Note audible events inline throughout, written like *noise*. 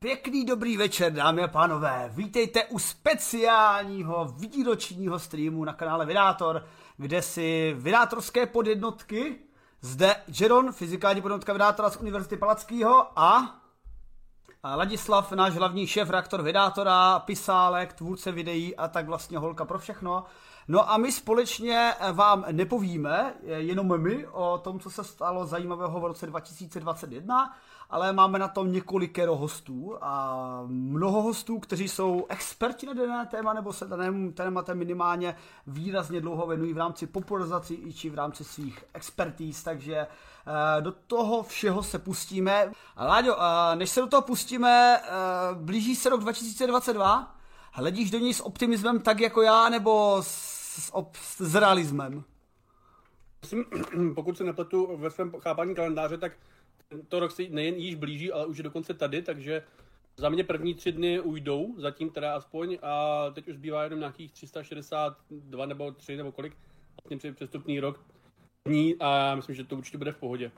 Pěkný dobrý večer, dámy a pánové. Vítejte u speciálního výročního streamu na kanále Vydátor, kde si vydátorské podjednotky, zde Jeron, fyzikální podjednotka Vydátora z Univerzity Palackého a Ladislav, náš hlavní šéf, reaktor Vydátora, pisálek, tvůrce videí a tak vlastně holka pro všechno. No a my společně vám nepovíme, jenom my, o tom, co se stalo zajímavého v roce 2021, ale máme na tom několikero hostů a mnoho hostů, kteří jsou experti na dané téma nebo se danému tématem minimálně výrazně dlouho věnují v rámci popularizací i či v rámci svých expertíz, takže eh, do toho všeho se pustíme. Láďo, eh, než se do toho pustíme, eh, blíží se rok 2022, hledíš do něj s optimismem tak jako já, nebo s, s, s realismem? *clears throat* Pokud se nepletu ve svém chápání kalendáře, tak to rok se nejen již blíží, ale už je dokonce tady, takže za mě první tři dny ujdou, zatím teda aspoň, a teď už zbývá jenom nějakých 362 nebo 3 nebo kolik, vlastně přestupný rok dní a já myslím, že to určitě bude v pohodě.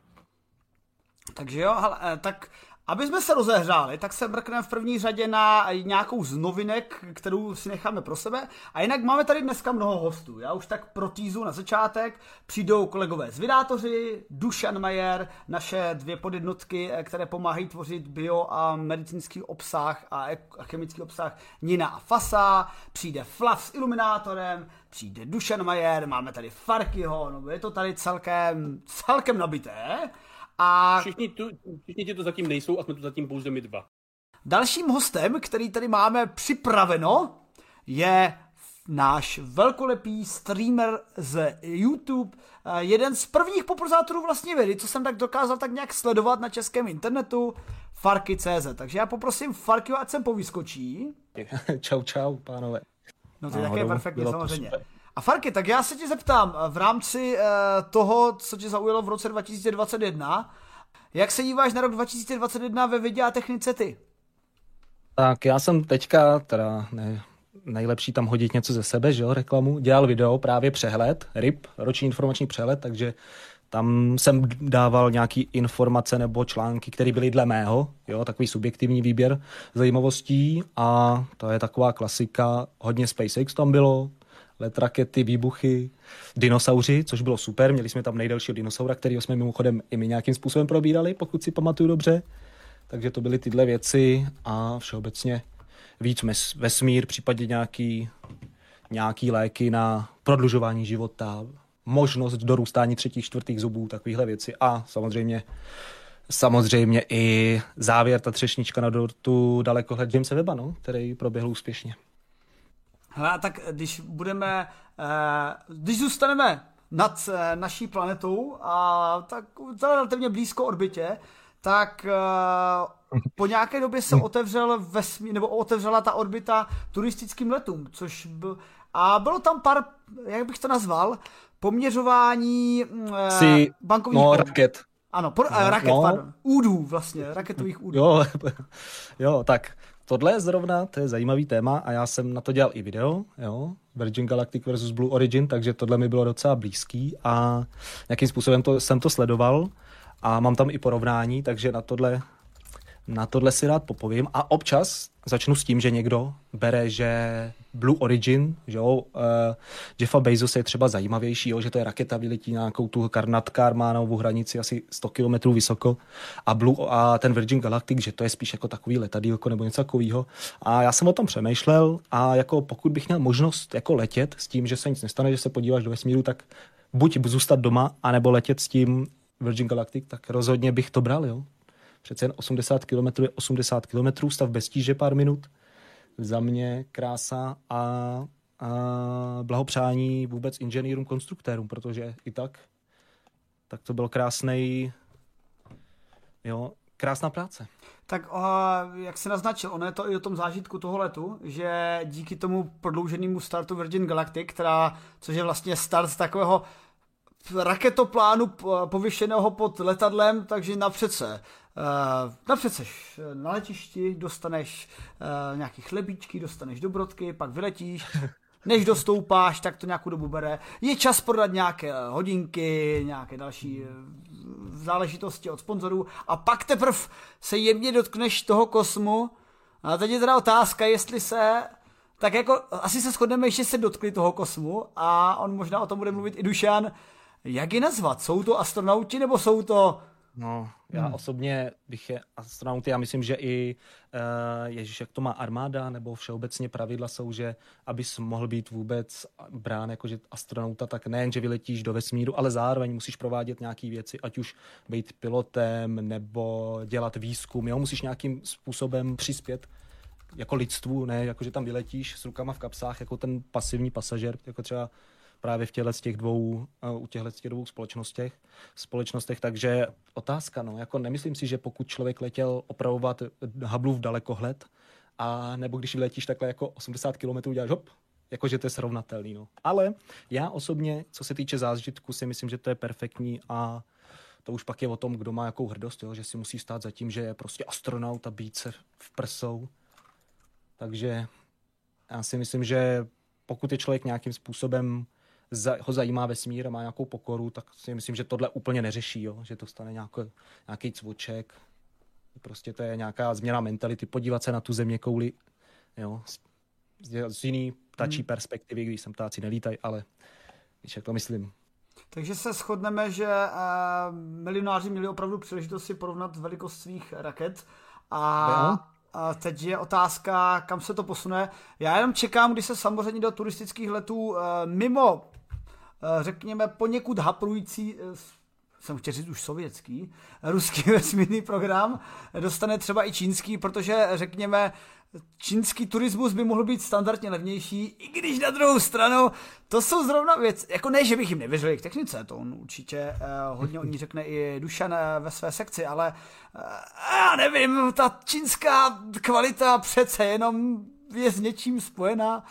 Takže jo, hele, eh, tak aby jsme se rozehřáli, tak se mrkneme v první řadě na nějakou z novinek, kterou si necháme pro sebe. A jinak máme tady dneska mnoho hostů. Já už tak pro týzu na začátek. Přijdou kolegové z Vydátoři, Dušan Majer, naše dvě podjednotky, které pomáhají tvořit bio a medicínský obsah a chemický obsah Nina a Fasa. Přijde Flav s iluminátorem, přijde Dušan Majer, máme tady Farkyho, no je to tady celkem, celkem nabité. A... Všichni, tu, všichni ti to zatím nejsou a jsme tu zatím pouze my dva. Dalším hostem, který tady máme připraveno, je náš velkolepý streamer z YouTube, eh, jeden z prvních popularizátorů vlastně vědy, co jsem tak dokázal tak nějak sledovat na českém internetu, Farky.cz. Takže já poprosím Farky, ať sem povyskočí. *laughs* čau, čau, pánové. No to je také perfektně, samozřejmě. A Farky, tak já se tě zeptám, v rámci uh, toho, co tě zaujalo v roce 2021, jak se díváš na rok 2021 ve vidě a technice ty? Tak já jsem teďka, teda ne, nejlepší tam hodit něco ze sebe, že jo, reklamu, dělal video, právě přehled, RIP, roční informační přehled, takže tam jsem dával nějaký informace nebo články, které byly dle mého, jo, takový subjektivní výběr zajímavostí a to je taková klasika, hodně SpaceX tam bylo, let rakety, výbuchy, dinosauři, což bylo super. Měli jsme tam nejdelšího dinosaura, kterého jsme mimochodem i my nějakým způsobem probírali, pokud si pamatuju dobře. Takže to byly tyhle věci a všeobecně víc vesmír, případně nějaký, nějaký léky na prodlužování života, možnost dorůstání třetích, čtvrtých zubů, takovéhle věci a samozřejmě samozřejmě i závěr, ta třešnička na dortu dalekohled Jamesa Weba, no, který proběhl úspěšně. Hele, tak když budeme, eh, když zůstaneme nad eh, naší planetou a tak relativně blízko orbitě, tak eh, po nějaké době se otevřel vesmír, nebo otevřela ta orbita turistickým letům, což byl, a bylo tam pár, jak bych to nazval, poměřování si, bankovních no, raket. Ano, por, no, raket, no. pardon. Údů vlastně, raketových údů. Jo, *laughs* jo, tak tohle je zrovna, to je zajímavý téma a já jsem na to dělal i video, jo, Virgin Galactic versus Blue Origin, takže tohle mi bylo docela blízký a nějakým způsobem to, jsem to sledoval a mám tam i porovnání, takže na tohle na tohle si rád popovím. A občas začnu s tím, že někdo bere, že Blue Origin, že jo, uh, Jeffa Bezos je třeba zajímavější, jo, že to je raketa, vyletí nějakou tu Karnatka Armánovou hranici asi 100 km vysoko a, Blue, a ten Virgin Galactic, že to je spíš jako takový letadílko nebo něco takového. A já jsem o tom přemýšlel a jako pokud bych měl možnost jako letět s tím, že se nic nestane, že se podíváš do vesmíru, tak buď zůstat doma, anebo letět s tím Virgin Galactic, tak rozhodně bych to bral, jo. Přece jen 80 km je 80 km, stav bez tíže pár minut. Za mě krása a, a blahopřání vůbec inženýrům, konstruktérům, protože i tak, tak to byl krásný, jo, krásná práce. Tak uh, jak se naznačil, ono je to i o tom zážitku toho letu, že díky tomu prodlouženému startu Virgin Galactic, která, což je vlastně start z takového raketoplánu povyšeného pod letadlem, takže napřed se Uh, napřed seš na letišti, dostaneš uh, nějaký chlebíčky, dostaneš dobrodky, pak vyletíš, než dostoupáš, tak to nějakou dobu bere. Je čas prodat nějaké hodinky, nějaké další záležitosti od sponzorů a pak teprve se jemně dotkneš toho kosmu. A teď je teda otázka, jestli se tak jako asi se shodneme, že se dotkli toho kosmu a on možná o tom bude mluvit i Dušan. Jak je nazvat? Jsou to astronauti nebo jsou to No, já hmm. osobně bych je astronauty, já myslím, že i uh, Ježíš, jak to má armáda, nebo všeobecně pravidla jsou, že abys mohl být vůbec brán jako že astronauta, tak nejen, že vyletíš do vesmíru, ale zároveň musíš provádět nějaké věci, ať už být pilotem nebo dělat výzkum, jo, musíš nějakým způsobem přispět jako lidstvu, ne jako že tam vyletíš s rukama v kapsách, jako ten pasivní pasažer, jako třeba právě v těchto těch dvou, eh, u těchto těch dvou společnostech, společnostech. Takže otázka, no, jako nemyslím si, že pokud člověk letěl opravovat Hubbleův dalekohled, a nebo když letíš takhle jako 80 km, uděláš hop, jakože to je srovnatelný. No. Ale já osobně, co se týče zážitku, si myslím, že to je perfektní a to už pak je o tom, kdo má jakou hrdost, jo? že si musí stát za tím, že je prostě astronaut a být se v prsou. Takže já si myslím, že pokud je člověk nějakým způsobem za, ho zajímá vesmír a má nějakou pokoru, tak si myslím, že tohle úplně neřeší, jo? že to stane nějaký, nějaký cvoček. Prostě to je nějaká změna mentality, podívat se na tu země kouli jo? Z, z jiný ptačí hmm. perspektivy, když sem ptáci nelítají, ale víš, jak to myslím. Takže se shodneme, že uh, milionáři měli opravdu příležitost si porovnat velikost svých raket a a teď je otázka, kam se to posune. Já jenom čekám, když se samozřejmě do turistických letů mimo Eh, řekněme, poněkud haprující eh, jsem chtěl říct už sovětský, ruský *laughs* vesmírný program, dostane třeba i čínský, protože řekněme, čínský turismus by mohl být standardně levnější, i když na druhou stranu to jsou zrovna věc, jako ne, že bych jim nevěřil k technice, to on určitě uh, hodně o ní řekne i Dušan uh, ve své sekci, ale uh, já nevím, ta čínská kvalita přece jenom je s něčím spojená,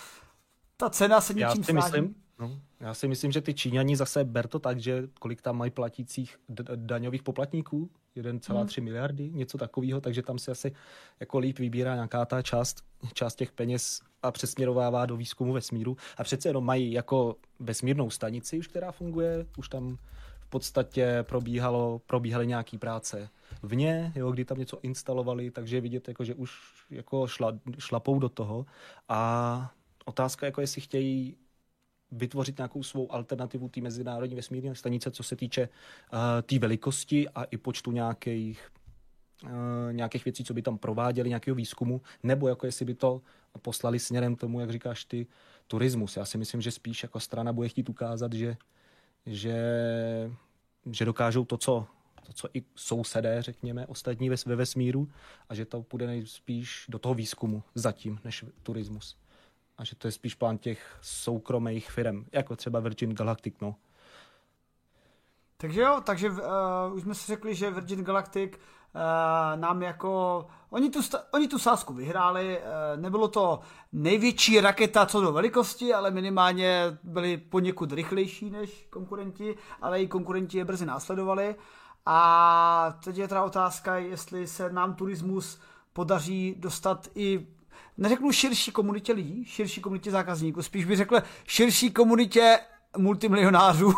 ta cena se něčím Já si myslím, no, já si myslím, že ty Číňani zase ber to tak, že kolik tam mají platících daňových poplatníků, 1,3 hmm. miliardy, něco takového, takže tam se asi jako líp vybírá nějaká ta část, část těch peněz a přesměrovává do výzkumu vesmíru. A přece jenom mají jako vesmírnou stanici už, která funguje, už tam v podstatě probíhalo, probíhaly nějaký práce vně, jo, kdy tam něco instalovali, takže je vidět, jako, že už jako šla, šlapou do toho. A otázka, jako jestli chtějí vytvořit nějakou svou alternativu té mezinárodní vesmírné stanice, co se týče uh, té velikosti a i počtu nějakých uh, nějakých věcí, co by tam prováděli, nějakého výzkumu, nebo jako jestli by to poslali směrem tomu, jak říkáš ty, turismus. Já si myslím, že spíš jako strana bude chtít ukázat, že, že, že dokážou to, co to, co i sousedé, řekněme, ostatní ve, ve vesmíru a že to půjde nejspíš do toho výzkumu zatím, než turismus a že to je spíš plán těch soukromých firm, jako třeba Virgin Galactic, no. Takže jo, takže uh, už jsme si řekli, že Virgin Galactic uh, nám jako... Oni tu, oni tu sázku vyhráli, uh, nebylo to největší raketa co do velikosti, ale minimálně byli poněkud rychlejší než konkurenti, ale i konkurenti je brzy následovali. A teď je teda otázka, jestli se nám turismus podaří dostat i neřeknu širší komunitě lidí, širší komunitě zákazníků, spíš bych řekl širší komunitě multimilionářů.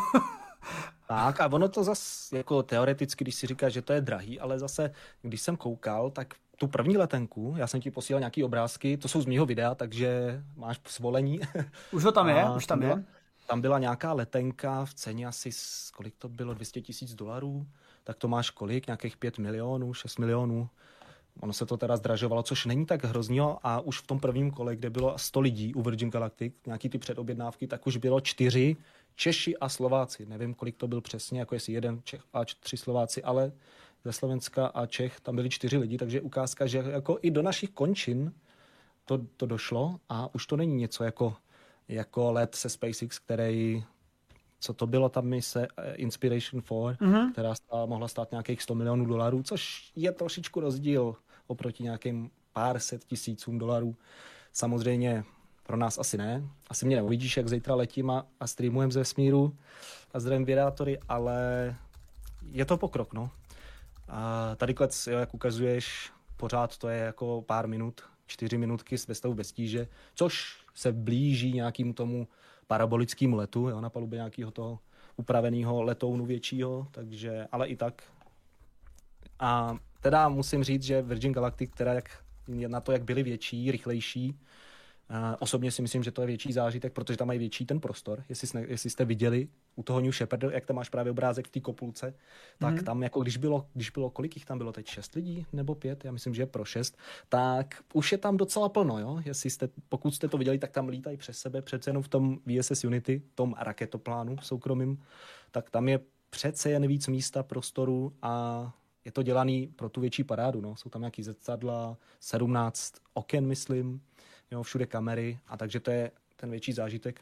*laughs* tak a ono to zase jako teoreticky, když si říká, že to je drahý, ale zase, když jsem koukal, tak tu první letenku, já jsem ti posílal nějaký obrázky, to jsou z mýho videa, takže máš svolení. *laughs* Už to tam je, už tam, tam je. Tam byla nějaká letenka v ceně asi, kolik to bylo, 200 tisíc dolarů, tak to máš kolik, nějakých 5 milionů, 6 milionů. Ono se to teda zdražovalo, což není tak hroznýho a už v tom prvním kole, kde bylo 100 lidí u Virgin Galactic, nějaký ty předobjednávky, tak už bylo čtyři Češi a Slováci. Nevím, kolik to byl přesně, jako jestli jeden Čech a tři Slováci, ale ze Slovenska a Čech tam byli čtyři lidi, takže ukázka, že jako i do našich končin to, to došlo a už to není něco jako, jako let se SpaceX, který co to bylo ta mise eh, Inspiration 4, mm-hmm. která stá, mohla stát nějakých 100 milionů dolarů, což je trošičku rozdíl oproti nějakým pár set tisícům dolarů. Samozřejmě pro nás asi ne. Asi mě neuvidíš, jak zítra letím a, a streamujem ze smíru a zdravím vědátory, ale je to pokrok, no. A tady klec, jo, jak ukazuješ, pořád to je jako pár minut, čtyři minutky ve stavu bez tíže, což se blíží nějakým tomu parabolickému letu, jo, na palubě nějakého toho upraveného letounu většího, takže, ale i tak A teda musím říct, že Virgin Galactic, teda jak na to, jak byli větší, rychlejší, Uh, osobně si myslím, že to je větší zážitek, protože tam mají větší ten prostor. Jestli, jste, jestli jste viděli u toho New Shepard, jak tam máš právě obrázek v té kopulce, tak mm. tam jako když bylo, když bylo, kolik jich tam bylo teď, šest lidí nebo pět, já myslím, že je pro šest, tak už je tam docela plno, jo. Jestli jste, pokud jste to viděli, tak tam lítají přes sebe, přece jenom v tom VSS Unity, tom raketoplánu soukromým, tak tam je přece jen víc místa, prostoru a je to dělaný pro tu větší parádu, no. Jsou tam nějaký zrcadla, 17 oken, myslím, jo, všude kamery a takže to je ten větší zážitek.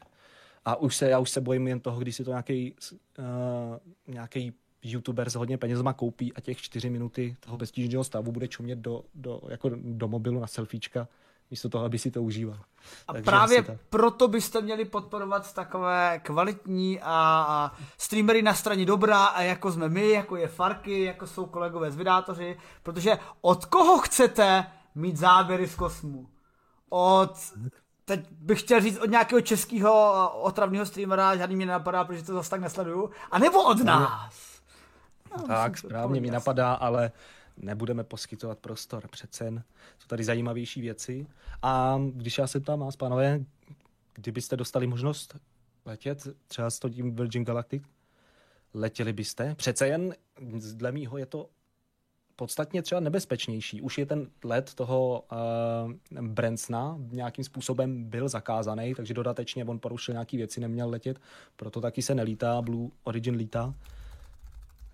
A už se, já už se bojím jen toho, když si to nějaký uh, nějaký youtuber s hodně penězma koupí a těch čtyři minuty toho beztížného stavu bude čumět do, do, jako do mobilu na selfiečka, místo toho, aby si to užíval. A Takže právě tak... proto byste měli podporovat takové kvalitní a, a streamery na straně dobrá a jako jsme my, jako je Farky, jako jsou kolegové z Vydátoři, protože od koho chcete mít záběry z kosmu? od teď bych chtěl říct od nějakého českého eh, otravného streamera, žádný mě nenapadá, protože to zase tak nesleduju, a nebo od nás. No, tak, správně mi napadá, ale nebudeme poskytovat prostor, přece jen jsou tady zajímavější věci. A když já se ptám vás, pánové, kdybyste dostali možnost letět třeba s tím Virgin Galactic, letěli byste? Přece jen, dle mýho, je to podstatně třeba nebezpečnější. Už je ten let toho uh, Bransona nějakým způsobem byl zakázaný, takže dodatečně on porušil nějaký věci, neměl letět, proto taky se nelítá, Blue Origin lítá.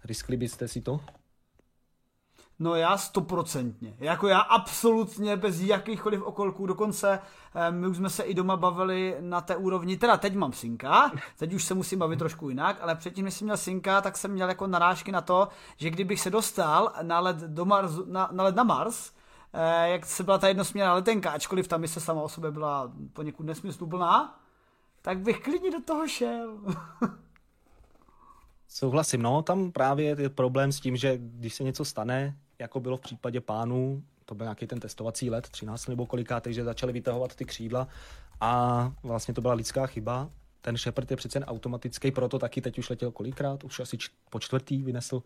Riskli byste si to? No já stoprocentně. Jako já absolutně bez jakýchkoliv okolků. Dokonce eh, my už jsme se i doma bavili na té úrovni. Teda teď mám synka, teď už se musím bavit trošku jinak, ale předtím, když jsem měl synka, tak jsem měl jako narážky na to, že kdybych se dostal na let, do Mars, na, na, let na Mars, eh, jak se byla ta jednosměrná letenka, ačkoliv ta mise sama o sobě byla poněkud nesmysluplná, tak bych klidně do toho šel. Souhlasím, no, tam právě je problém s tím, že když se něco stane, jako bylo v případě pánů, to byl nějaký ten testovací let, 13 nebo koliká, takže začali vytahovat ty křídla a vlastně to byla lidská chyba. Ten Shepard je přece automatický, proto taky teď už letěl kolikrát, už asi po čtvrtý vynesl,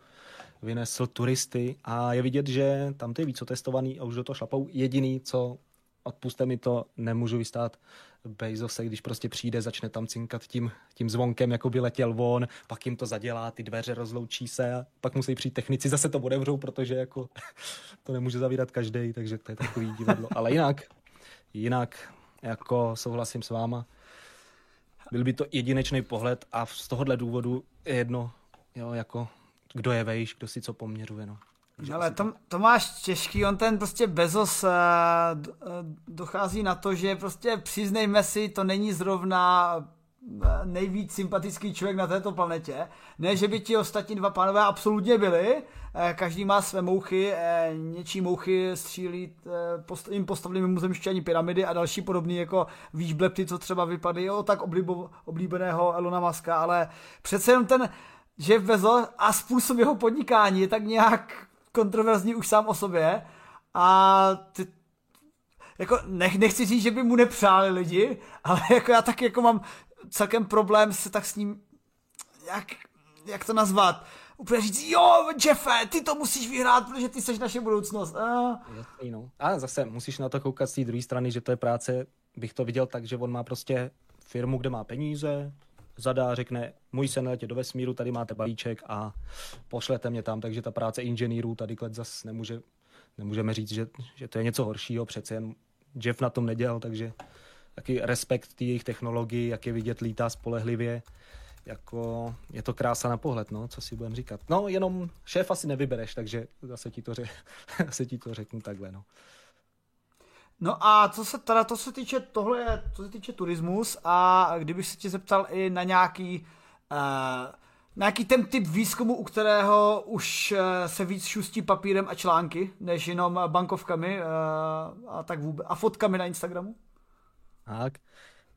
vynesl turisty a je vidět, že tam ty víc otestovaný a už do toho šlapou. Jediný, co odpuste mi to, nemůžu vystát Bezose, když prostě přijde, začne tam cinkat tím, tím zvonkem, jako by letěl von, pak jim to zadělá, ty dveře rozloučí se a pak musí přijít technici, zase to otevřou, protože jako *laughs* to nemůže zavírat každý, takže to je takový divadlo. Ale jinak, jinak jako souhlasím s váma, byl by to jedinečný pohled a z tohohle důvodu je jedno, jo, jako kdo je vejš, kdo si co poměřuje, no. Ale to, to máš těžký, on ten prostě Bezos uh, dochází na to, že prostě přiznejme si, to není zrovna eh, nejvíc sympatický člověk na této planetě. Ne, že by ti ostatní dva pánové absolutně byli, každý má své mouchy, něčí mouchy střílí, jim postavili mimozemšťaní pyramidy a další podobný jako výžblepty, co třeba vypadají o tak oblíbo, oblíbeného Elona Muska, ale přece jenom ten Jeff Bezos a způsob jeho podnikání je tak nějak kontroverzní už sám o sobě a ty, jako nech, nechci říct, že by mu nepřáli lidi, ale jako já tak jako mám celkem problém se tak s ním, jak, jak to nazvat, úplně říct, jo, Jeffe, ty to musíš vyhrát, protože ty seš naše budoucnost. A... No. A zase musíš na to koukat z té druhé strany, že to je práce, bych to viděl tak, že on má prostě firmu, kde má peníze, zadá, řekne, můj sen letě do vesmíru, tady máte balíček a pošlete mě tam, takže ta práce inženýrů tady zase nemůže, nemůžeme říct, že, že to je něco horšího, přece jen Jeff na tom nedělal, takže taky respekt té jejich technologii, jak je vidět, lítá spolehlivě, jako je to krása na pohled, no, co si budem říkat. No, jenom šéf asi nevybereš, takže zase ti to, ře- *laughs* zase ti to řeknu takhle, no. No a co se teda, to se týče tohle, co se týče turismus a kdybych se tě zeptal i na nějaký uh, nějaký ten typ výzkumu, u kterého už uh, se víc šustí papírem a články, než jenom bankovkami uh, a tak vůbec, a fotkami na Instagramu? Tak,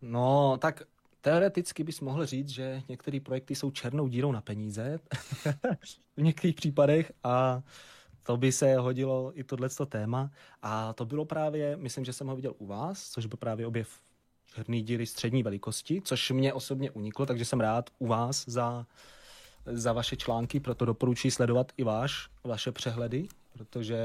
no tak teoreticky bys mohl říct, že některé projekty jsou černou dírou na peníze *laughs* v některých případech a to by se hodilo i tohleto téma. A to bylo právě, myslím, že jsem ho viděl u vás, což byl právě objev černý díry střední velikosti, což mě osobně uniklo, takže jsem rád u vás za, za vaše články, proto doporučuji sledovat i váš, vaše přehledy, protože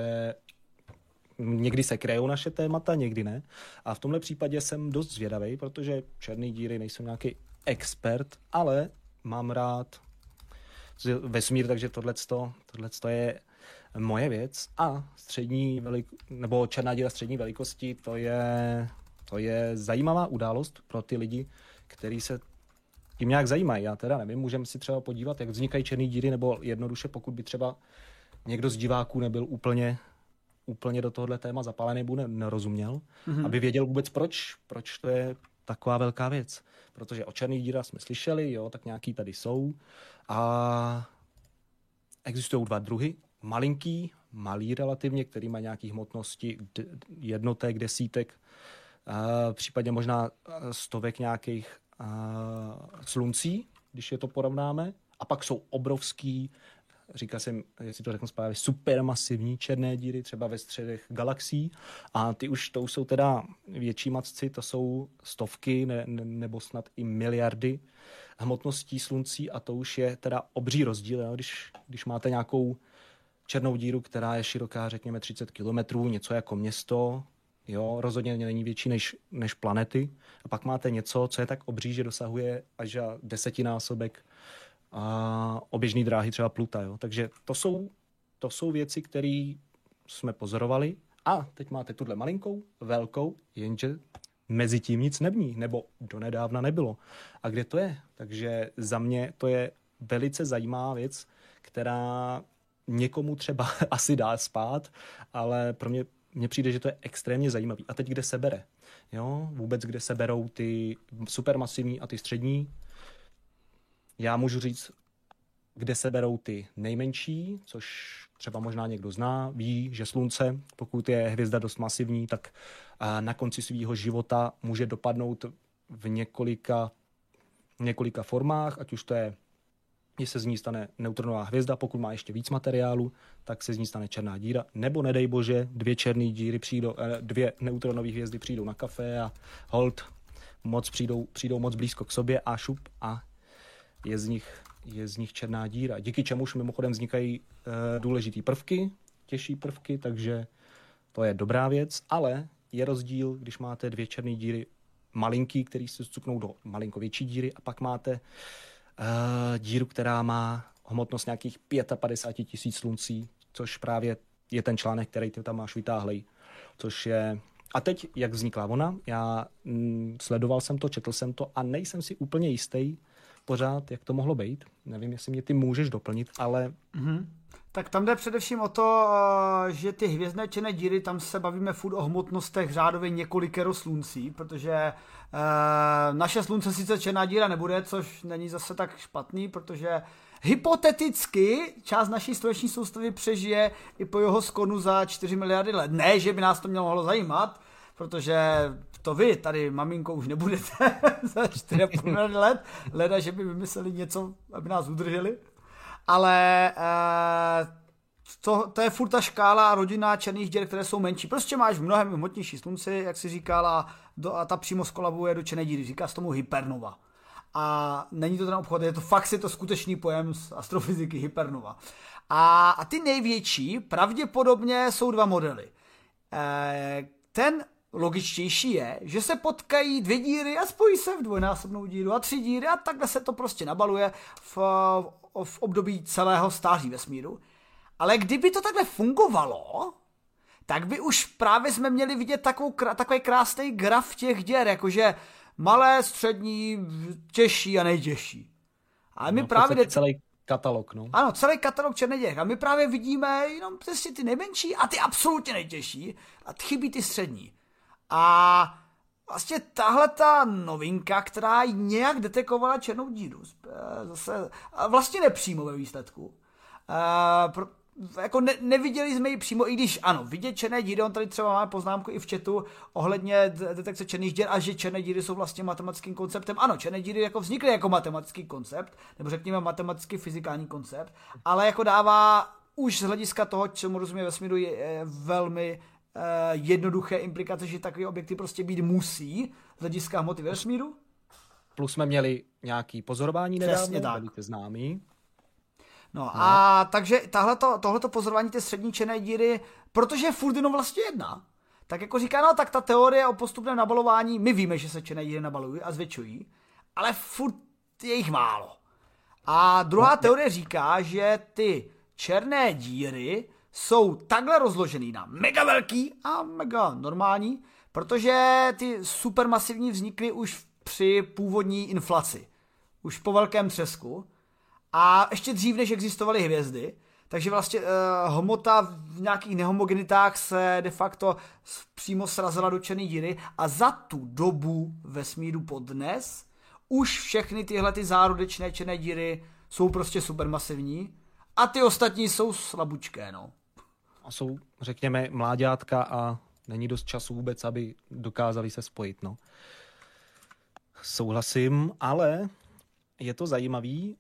někdy se krejou naše témata, někdy ne. A v tomhle případě jsem dost zvědavý, protože černý díry nejsem nějaký expert, ale mám rád vesmír, takže tohle je moje věc. A střední velik- nebo černá díra střední velikosti, to je, to je zajímavá událost pro ty lidi, kteří se tím nějak zajímají. Já teda nevím, můžeme si třeba podívat, jak vznikají černé díry, nebo jednoduše, pokud by třeba někdo z diváků nebyl úplně úplně do tohohle téma zapálený, bude nerozuměl, mm-hmm. aby věděl vůbec proč, proč to je taková velká věc. Protože o černých dírách jsme slyšeli, jo, tak nějaký tady jsou. A existují dva druhy. Malinký, malý relativně, který má nějaký hmotnosti jednotek, desítek, případně možná stovek nějakých sluncí, když je to porovnáme. A pak jsou obrovský, říká se, jestli to řeknu správně, supermasivní černé díry, třeba ve středech galaxií. A ty už, to už jsou teda větší matci, to jsou stovky ne, ne, nebo snad i miliardy hmotností sluncí a to už je teda obří rozdíl, jo? Když, když máte nějakou černou díru, která je široká, řekněme 30 kilometrů, něco jako město, jo, rozhodně není větší než, než planety. A pak máte něco, co je tak obří, že dosahuje až desetinásobek a oběžné dráhy třeba Pluta. Jo. Takže to jsou, to jsou věci, které jsme pozorovali. A teď máte tuhle malinkou, velkou, jenže mezi tím nic nevní, nebo donedávna nebylo. A kde to je? Takže za mě to je velice zajímavá věc, která někomu třeba *laughs* asi dá spát, ale pro mě, mně přijde, že to je extrémně zajímavý. A teď kde se bere? Jo, vůbec kde se berou ty supermasivní a ty střední já můžu říct, kde se berou ty nejmenší, což třeba možná někdo zná, ví, že Slunce, pokud je hvězda dost masivní, tak na konci svého života může dopadnout v několika, několika formách, ať už to je, že se z ní stane neutronová hvězda, pokud má ještě víc materiálu, tak se z ní stane černá díra, nebo nedej bože, dvě černé díry přijdou, eh, dvě neutronové hvězdy přijdou na kafe a hold moc přijdou, přijdou moc blízko k sobě a šup a je z nich, je z nich černá díra. Díky čemuž mimochodem vznikají uh, důležitý prvky, těžší prvky, takže to je dobrá věc, ale je rozdíl, když máte dvě černé díry malinký, který se zcuknou do malinko větší díry a pak máte díru, která má hmotnost nějakých 55 tisíc sluncí, což právě je ten článek, který ty tam máš vytáhlej, což je a teď, jak vznikla ona, já mm, sledoval jsem to, četl jsem to a nejsem si úplně jistý, pořád, jak to mohlo být. Nevím, jestli mě ty můžeš doplnit, ale... Mm-hmm. Tak tam jde především o to, eh, že ty hvězdné černé díry, tam se bavíme furt o hmotnostech řádově několikero sluncí, protože e, naše slunce sice černá díra nebude, což není zase tak špatný, protože hypoteticky část naší sluneční soustavy přežije i po jeho skonu za 4 miliardy let. Ne, že by nás to mělo zajímat, protože to vy tady, maminko, už nebudete *laughs* za 4,5 *laughs* let, leda, že by vymysleli něco, aby nás udrželi. Ale uh, to, to je furt ta škála rodinná černých děr, které jsou menší. Prostě máš mnohem hmotnější slunci, jak si říkala, do, a ta přímo skolabuje do černé díry. Říká se tomu hypernova. A není to ten obchod, je to fakt je to skutečný pojem z astrofyziky hypernova. A, a ty největší pravděpodobně jsou dva modely. E, ten logičtější je, že se potkají dvě díry a spojí se v dvojnásobnou díru a tři díry a takhle se to prostě nabaluje v, v období celého stáří vesmíru. Ale kdyby to takhle fungovalo, tak by už právě jsme měli vidět takovou, takový krásný graf těch děr, jakože malé, střední, těžší a nejtěžší. A my no, právě... Jde... celý katalog, no. Ano, celý katalog černých děr. A my právě vidíme jenom přesně ty nejmenší a ty absolutně nejtěžší a chybí ty střední. A vlastně tahle ta novinka, která nějak detekovala černou díru, eh, zase vlastně nepřímo ve výsledku. Uh, pro, jako ne, neviděli jsme ji přímo, i když ano, vidět černé díry, on tady třeba máme poznámku i v chatu ohledně detekce černých dír a že černé díry jsou vlastně matematickým konceptem. Ano, černé díry jako vznikly jako matematický koncept, nebo řekněme matematický fyzikální koncept, ale jako dává už z hlediska toho, čemu rozumí vesmíru, je velmi Eh, jednoduché implikace, že takové objekty prostě být musí z hlediska hmoty vesmíru. Plus jsme měli nějaký pozorování nedávno, tak. známý. No, no. a takže tohleto, tohleto pozorování té střední černé díry, protože je furt jenom vlastně jedna, tak jako říká, no tak ta teorie o postupném nabalování, my víme, že se černé díry nabalují a zvětšují, ale furt je jich málo. A druhá no, teorie říká, že ty černé díry jsou takhle rozložený na mega velký a mega normální, protože ty supermasivní vznikly už při původní inflaci. Už po velkém třesku. A ještě dřív, než existovaly hvězdy, takže vlastně uh, hmota v nějakých nehomogenitách se de facto přímo srazila do černé díry a za tu dobu vesmíru podnes už všechny tyhle ty zárodečné černé díry jsou prostě supermasivní a ty ostatní jsou slabučké, no. A jsou, řekněme, mláďátka a není dost času vůbec, aby dokázali se spojit, no. Souhlasím, ale je to zajímavý.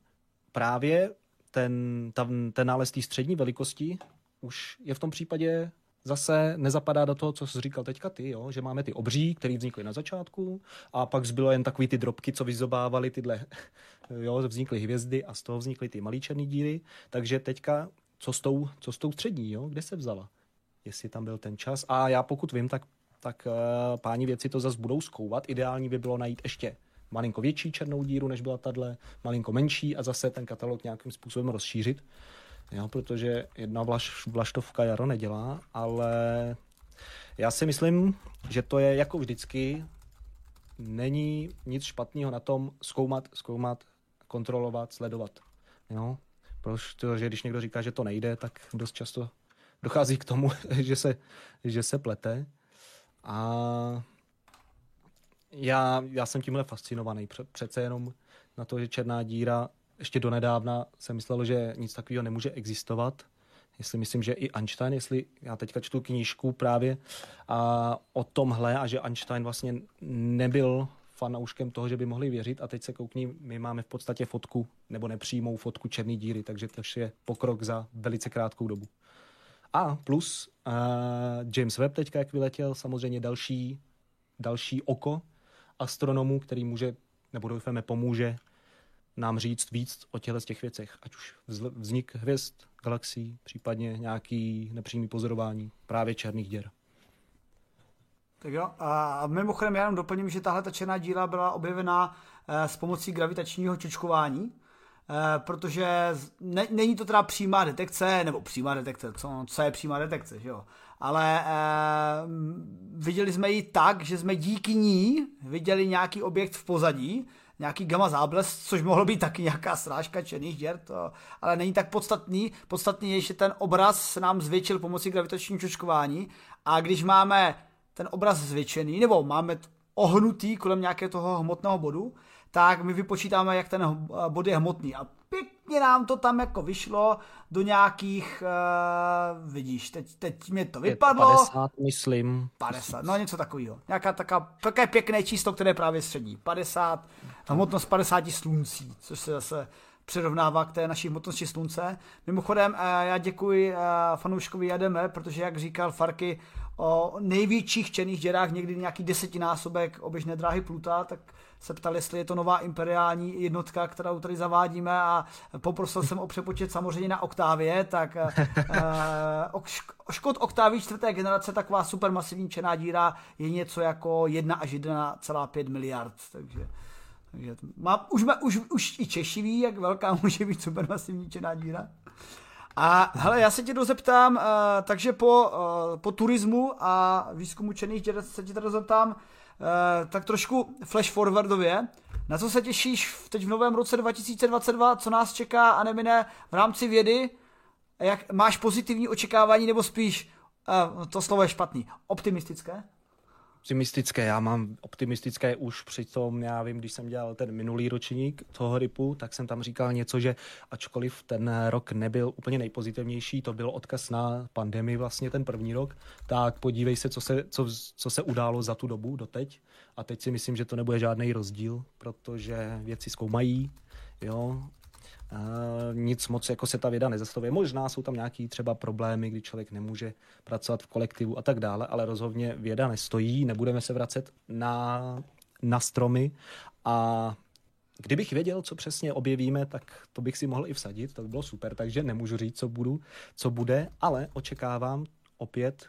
Právě ten, tam, ten nález té střední velikosti už je v tom případě zase nezapadá do toho, co jsi říkal teďka ty, jo? že máme ty obří, které vznikly na začátku a pak zbylo jen takový ty drobky, co vyzobávali tyhle, *laughs* jo, vznikly hvězdy a z toho vznikly ty malý černý díry, takže teďka co s tou, co s tou střední, jo? kde se vzala? Jestli tam byl ten čas. A já pokud vím, tak, tak uh, páni věci to zase budou zkouvat. Ideální by bylo najít ještě malinko větší černou díru, než byla tahle, malinko menší a zase ten katalog nějakým způsobem rozšířit. Jo, protože jedna vlaš, vlaštovka jaro nedělá, ale já si myslím, že to je jako vždycky, není nic špatného na tom zkoumat, zkoumat, kontrolovat, sledovat. Jo? Protože když někdo říká, že to nejde, tak dost často dochází k tomu, *laughs* že se, že se plete. A já, já jsem tímhle fascinovaný. Přece jenom na to, že černá díra ještě donedávna jsem myslel, že nic takového nemůže existovat. Jestli myslím, že i Einstein, jestli já teďka čtu knížku právě a o tomhle a že Einstein vlastně nebyl fanouškem toho, že by mohli věřit a teď se koukní, my máme v podstatě fotku nebo nepřímou fotku černé díry, takže to je pokrok za velice krátkou dobu. A plus uh, James Webb teďka, jak vyletěl, samozřejmě další, další oko astronomů, který může, nebo doufáme, pomůže nám říct víc o těchto těch věcech, ať už vznik hvězd, galaxií, případně nějaký nepřímý pozorování právě černých děr. Tak jo, a mimochodem já jenom doplním, že tahle ta černá díra byla objevena eh, s pomocí gravitačního čočkování, eh, protože ne, není to teda přímá detekce, nebo přímá detekce, co, co je přímá detekce, že jo? ale eh, viděli jsme ji tak, že jsme díky ní viděli nějaký objekt v pozadí, nějaký gamma záblesk, což mohlo být taky nějaká srážka černých děr, to, ale není tak podstatný. Podstatný je, že ten obraz se nám zvětšil pomocí gravitačního čočkování a když máme ten obraz zvětšený, nebo máme ohnutý kolem nějakého toho hmotného bodu, tak my vypočítáme, jak ten bod je hmotný. A pěkně nám to tam jako vyšlo do nějakých, uh, vidíš, teď, teď mě to vypadlo. 50, myslím. 50, no něco takového. Nějaká taká, také pěkné číslo, které je právě střední. 50, hmotnost 50 sluncí, což se zase přirovnává k té naší hmotnosti slunce. Mimochodem, eh, já děkuji eh, fanouškovi Jademe, protože jak říkal Farky o největších černých děrách, někdy nějaký desetinásobek oběžné dráhy Pluta, tak se ptal, jestli je to nová imperiální jednotka, kterou tady zavádíme a poprosil jsem o přepočet samozřejmě na Oktávě, tak uh, Škod Oktávy čtvrté generace, taková supermasivní černá díra, je něco jako 1 až 1,5 miliard, takže takže má, už, má, už, už i Češi ví, jak velká *laughs* může být supermasivní černá díra. A hele, já se tě dozeptám, uh, takže po, uh, po turismu a výzkumu černých děr se tě tady zeptám, uh, tak trošku flash forwardově. Na co se těšíš teď v novém roce 2022, co nás čeká a nemine v rámci vědy? Jak máš pozitivní očekávání nebo spíš, uh, to slovo je špatný, optimistické? Optimistické. Já mám optimistické už při tom, já vím, když jsem dělal ten minulý ročník toho RIPu, tak jsem tam říkal něco, že ačkoliv ten rok nebyl úplně nejpozitivnější, to byl odkaz na pandemii vlastně ten první rok, tak podívej se, co se, co, co se událo za tu dobu doteď. A teď si myslím, že to nebude žádný rozdíl, protože věci zkoumají, jo, nic moc jako se ta věda nezastavuje. Možná jsou tam nějaký třeba problémy, kdy člověk nemůže pracovat v kolektivu a tak dále, ale rozhodně věda nestojí, nebudeme se vracet na, na stromy a kdybych věděl, co přesně objevíme, tak to bych si mohl i vsadit, to by bylo super, takže nemůžu říct, co, budu, co bude, ale očekávám opět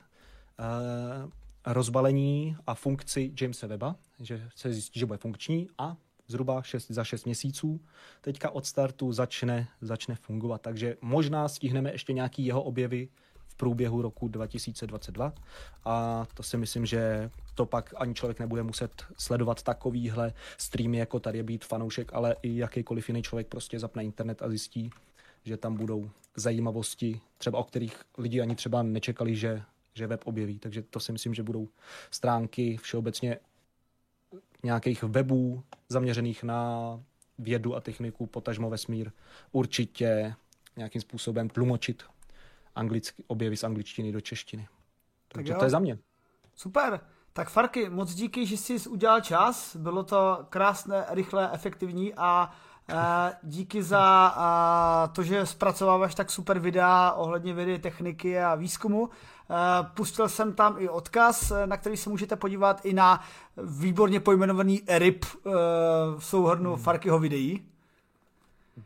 uh, rozbalení a funkci Jamesa Weba, že se zjistí, že bude funkční a zhruba 6, za 6 měsíců teďka od startu začne, začne fungovat. Takže možná stihneme ještě nějaký jeho objevy v průběhu roku 2022 a to si myslím, že to pak ani člověk nebude muset sledovat takovýhle streamy, jako tady je být fanoušek, ale i jakýkoliv jiný člověk prostě zapne internet a zjistí, že tam budou zajímavosti, třeba o kterých lidi ani třeba nečekali, že, že web objeví. Takže to si myslím, že budou stránky všeobecně nějakých webů zaměřených na vědu a techniku, potažmo vesmír, určitě nějakým způsobem tlumočit anglicky, objevy z angličtiny do češtiny. Takže tak to je za mě. Super. Tak Farky, moc díky, že jsi udělal čas. Bylo to krásné, rychlé, efektivní a díky za to, že zpracováváš tak super videa ohledně vědy, techniky a výzkumu. Pustil jsem tam i odkaz, na který se můžete podívat i na výborně pojmenovaný RIP v souhrnu hmm. Farkyho videí.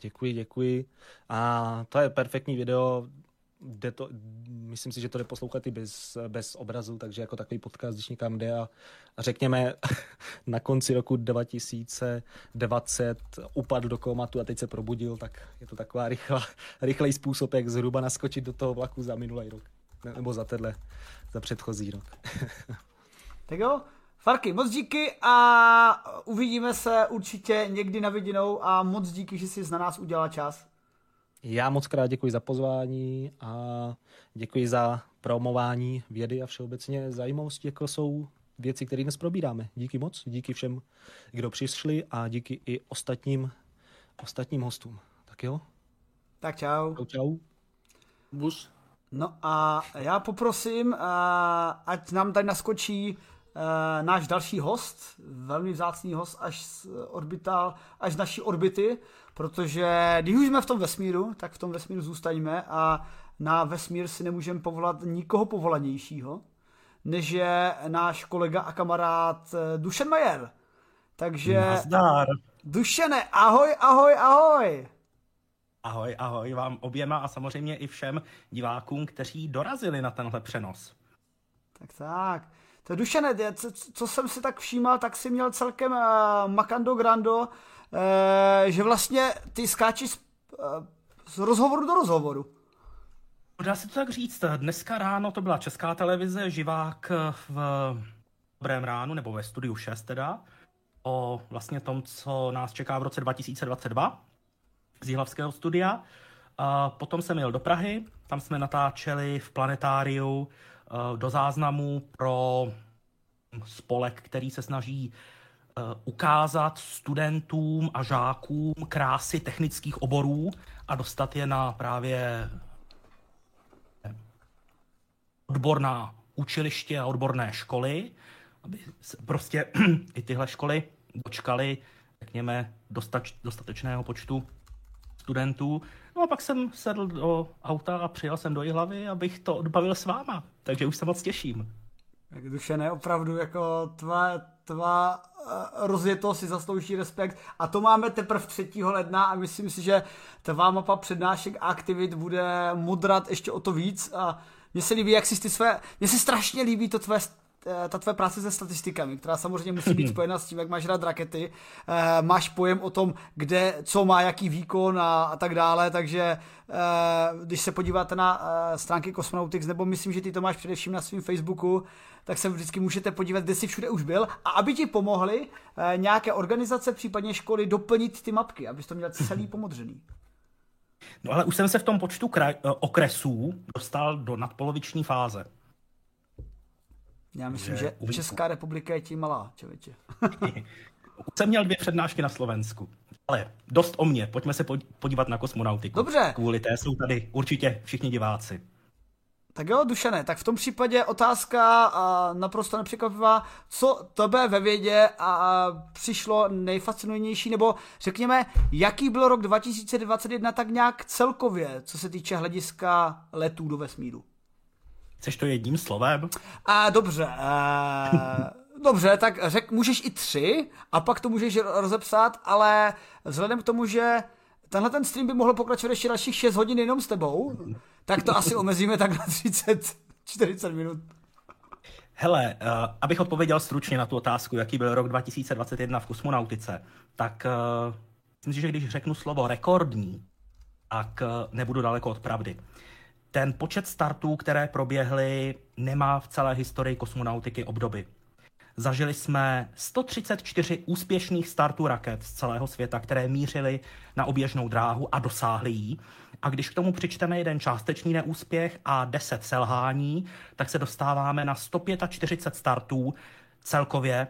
Děkuji, děkuji. A to je perfektní video, jde to, myslím si, že to jde poslouchat i bez, bez obrazu, takže jako takový podcast, když někam jde a, a řekněme *laughs* na konci roku 2020 upadl do komatu a teď se probudil, tak je to taková rychlá, *laughs* rychlej způsob, jak zhruba naskočit do toho vlaku za minulý rok. Nebo za tenhle, za předchozí rok. *laughs* tak jo, Farky, moc díky a uvidíme se určitě někdy na viděnou a moc díky, že jsi na nás udělal čas. Já moc krát děkuji za pozvání a děkuji za promování vědy a všeobecně zajímavosti, jako jsou věci, které dnes probíráme. Díky moc, díky všem, kdo přišli a díky i ostatním, ostatním hostům. Tak jo? Tak čau. Čau, čau. Bus. No a já poprosím, ať nám tady naskočí náš další host, velmi vzácný host až z orbital, až z naší orbity, protože když už jsme v tom vesmíru, tak v tom vesmíru zůstaňme a na vesmír si nemůžeme povolat nikoho povolanějšího, než je náš kolega a kamarád eh, Dušen Majer. Takže... Nazdar. Dušene, ahoj, ahoj, ahoj. Ahoj, ahoj vám oběma a samozřejmě i všem divákům, kteří dorazili na tenhle přenos. Tak tak. To Dušene, co, co jsem si tak všímal, tak si měl celkem uh, Makando Grando, že vlastně ty skáčeš z, eh, z rozhovoru do rozhovoru. Dá se to tak říct. Dneska ráno to byla česká televize, živák v Dobrém ránu, nebo ve studiu 6 teda, o vlastně tom, co nás čeká v roce 2022 z Jihlavského studia. A potom jsem jel do Prahy, tam jsme natáčeli v planetáriu eh, do záznamu pro spolek, který se snaží Eh, ukázat studentům a žákům krásy technických oborů a dostat je na právě odborná učiliště a odborné školy, aby prostě *clears throat* i tyhle školy dočkaly, řekněme, dostač, dostatečného počtu studentů. No a pak jsem sedl do auta a přijel jsem do Jihlavy, abych to odbavil s váma. Takže už se moc těším. Tak duše ne, opravdu jako tvá, tvá Eh, rozjeto si zaslouží respekt a to máme teprve 3. ledna a myslím si, že tvá mapa přednášek a aktivit bude modrat ještě o to víc a mně se líbí, jak si ty své, mně se strašně líbí to tvé ta tvé práce se statistikami, která samozřejmě musí být spojena s tím, jak máš rád rakety, e, máš pojem o tom, kde, co má jaký výkon a, a tak dále, takže e, když se podíváte na stránky Cosmonautics, nebo myslím, že ty to máš především na svém Facebooku, tak se vždycky můžete podívat, kde jsi všude už byl a aby ti pomohli eh, nějaké organizace, případně školy doplnit ty mapky, abys to měl celý pomodřený. No ale už jsem se v tom počtu kraj, eh, okresů dostal do nadpoloviční fáze. Já myslím, že, že Česká republika je tím malá, člověče. *laughs* už jsem měl dvě přednášky na Slovensku. Ale dost o mě, pojďme se podívat na kosmonautiku. Dobře. Kvůli té jsou tady určitě všichni diváci. Tak jo, Dušené, tak v tom případě otázka a naprosto nepřekvapivá, co tebe ve vědě a přišlo nejfascinujínější, nebo řekněme, jaký byl rok 2021 tak nějak celkově, co se týče hlediska letů do vesmíru? Chceš to jedním slovem? A, dobře, a, dobře, tak řek, můžeš i tři a pak to můžeš rozepsat, ale vzhledem k tomu, že tenhle ten stream by mohl pokračovat ještě dalších 6 hodin jenom s tebou, tak to asi omezíme tak na 30, 40 minut. Hele, uh, abych odpověděl stručně na tu otázku, jaký byl rok 2021 v kosmonautice, tak uh, myslím si, že když řeknu slovo rekordní, tak uh, nebudu daleko od pravdy. Ten počet startů, které proběhly, nemá v celé historii kosmonautiky obdoby. Zažili jsme 134 úspěšných startů raket z celého světa, které mířily na oběžnou dráhu a dosáhly jí. A když k tomu přičteme jeden částečný neúspěch a 10 selhání, tak se dostáváme na 145 startů celkově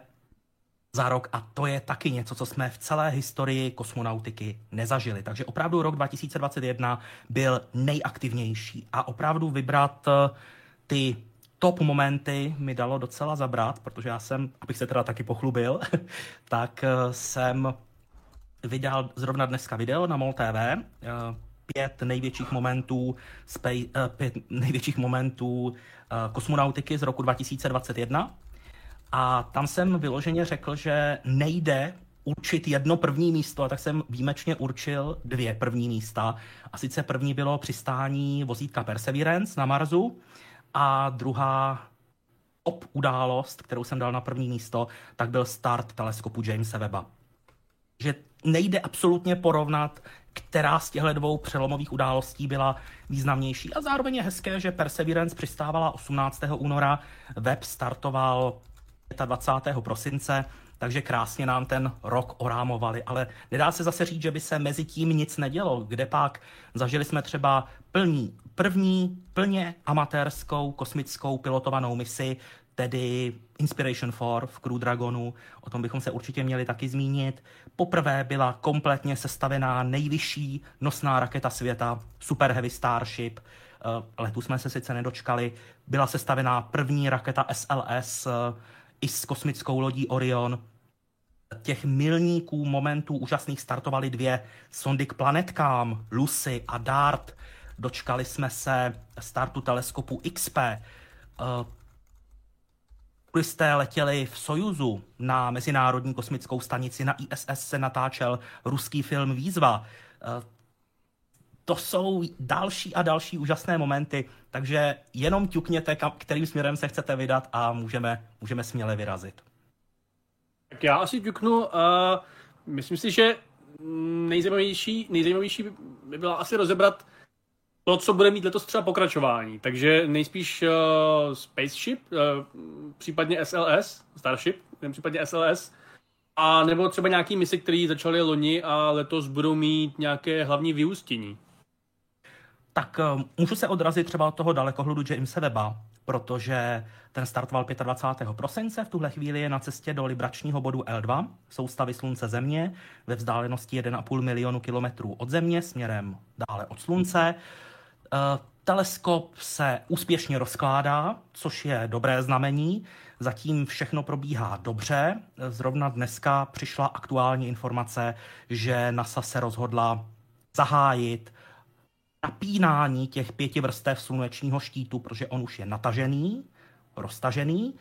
za rok a to je taky něco, co jsme v celé historii kosmonautiky nezažili. Takže opravdu rok 2021 byl nejaktivnější a opravdu vybrat eh, ty top momenty mi dalo docela zabrat, protože já jsem, abych se teda taky pochlubil, *laughs* tak eh, jsem vydal zrovna dneska video na MOL TV, eh, pět největších momentů, pět největších momentů kosmonautiky z roku 2021. A tam jsem vyloženě řekl, že nejde určit jedno první místo, a tak jsem výjimečně určil dvě první místa. A sice první bylo přistání vozítka Perseverance na Marsu, a druhá top událost, kterou jsem dal na první místo, tak byl start teleskopu Jamesa Webba. Že nejde absolutně porovnat, která z těchto dvou přelomových událostí byla významnější. A zároveň je hezké, že Perseverance přistávala 18. února, web startoval 25. prosince, takže krásně nám ten rok orámovali, ale nedá se zase říct, že by se mezi tím nic nedělo, kde pak zažili jsme třeba plní, první plně amatérskou kosmickou pilotovanou misi, tedy Inspiration 4 v Crew Dragonu, o tom bychom se určitě měli taky zmínit. Poprvé byla kompletně sestavená nejvyšší nosná raketa světa, Super Heavy Starship, eh, letu jsme se sice nedočkali, byla sestavená první raketa SLS i s kosmickou lodí Orion. Těch milníků, momentů úžasných startovaly dvě sondy k planetkám, Lucy a Dart. Dočkali jsme se startu teleskopu XP. Eh, turisté letěli v Sojuzu na Mezinárodní kosmickou stanici, na ISS se natáčel ruský film Výzva. To jsou další a další úžasné momenty, takže jenom ťukněte, kterým směrem se chcete vydat a můžeme, můžeme směle vyrazit. Tak já asi ťuknu. Uh, myslím si, že nejzajímavější, nejzajímavější by byla asi rozebrat to, co bude mít letos třeba pokračování. Takže nejspíš uh, Spaceship, uh, případně SLS, Starship, případně SLS, a nebo třeba nějaký mise, které začaly loni a letos budou mít nějaké hlavní vyústění tak eh, můžu se odrazit třeba od toho dalekohledu Jamesa Weba, protože ten startoval 25. prosince, v tuhle chvíli je na cestě do libračního bodu L2, soustavy Slunce Země, ve vzdálenosti 1,5 milionu kilometrů od Země, směrem dále od Slunce. Eh, teleskop se úspěšně rozkládá, což je dobré znamení. Zatím všechno probíhá dobře. Zrovna dneska přišla aktuální informace, že NASA se rozhodla zahájit napínání těch pěti vrstev slunečního štítu, protože on už je natažený, roztažený,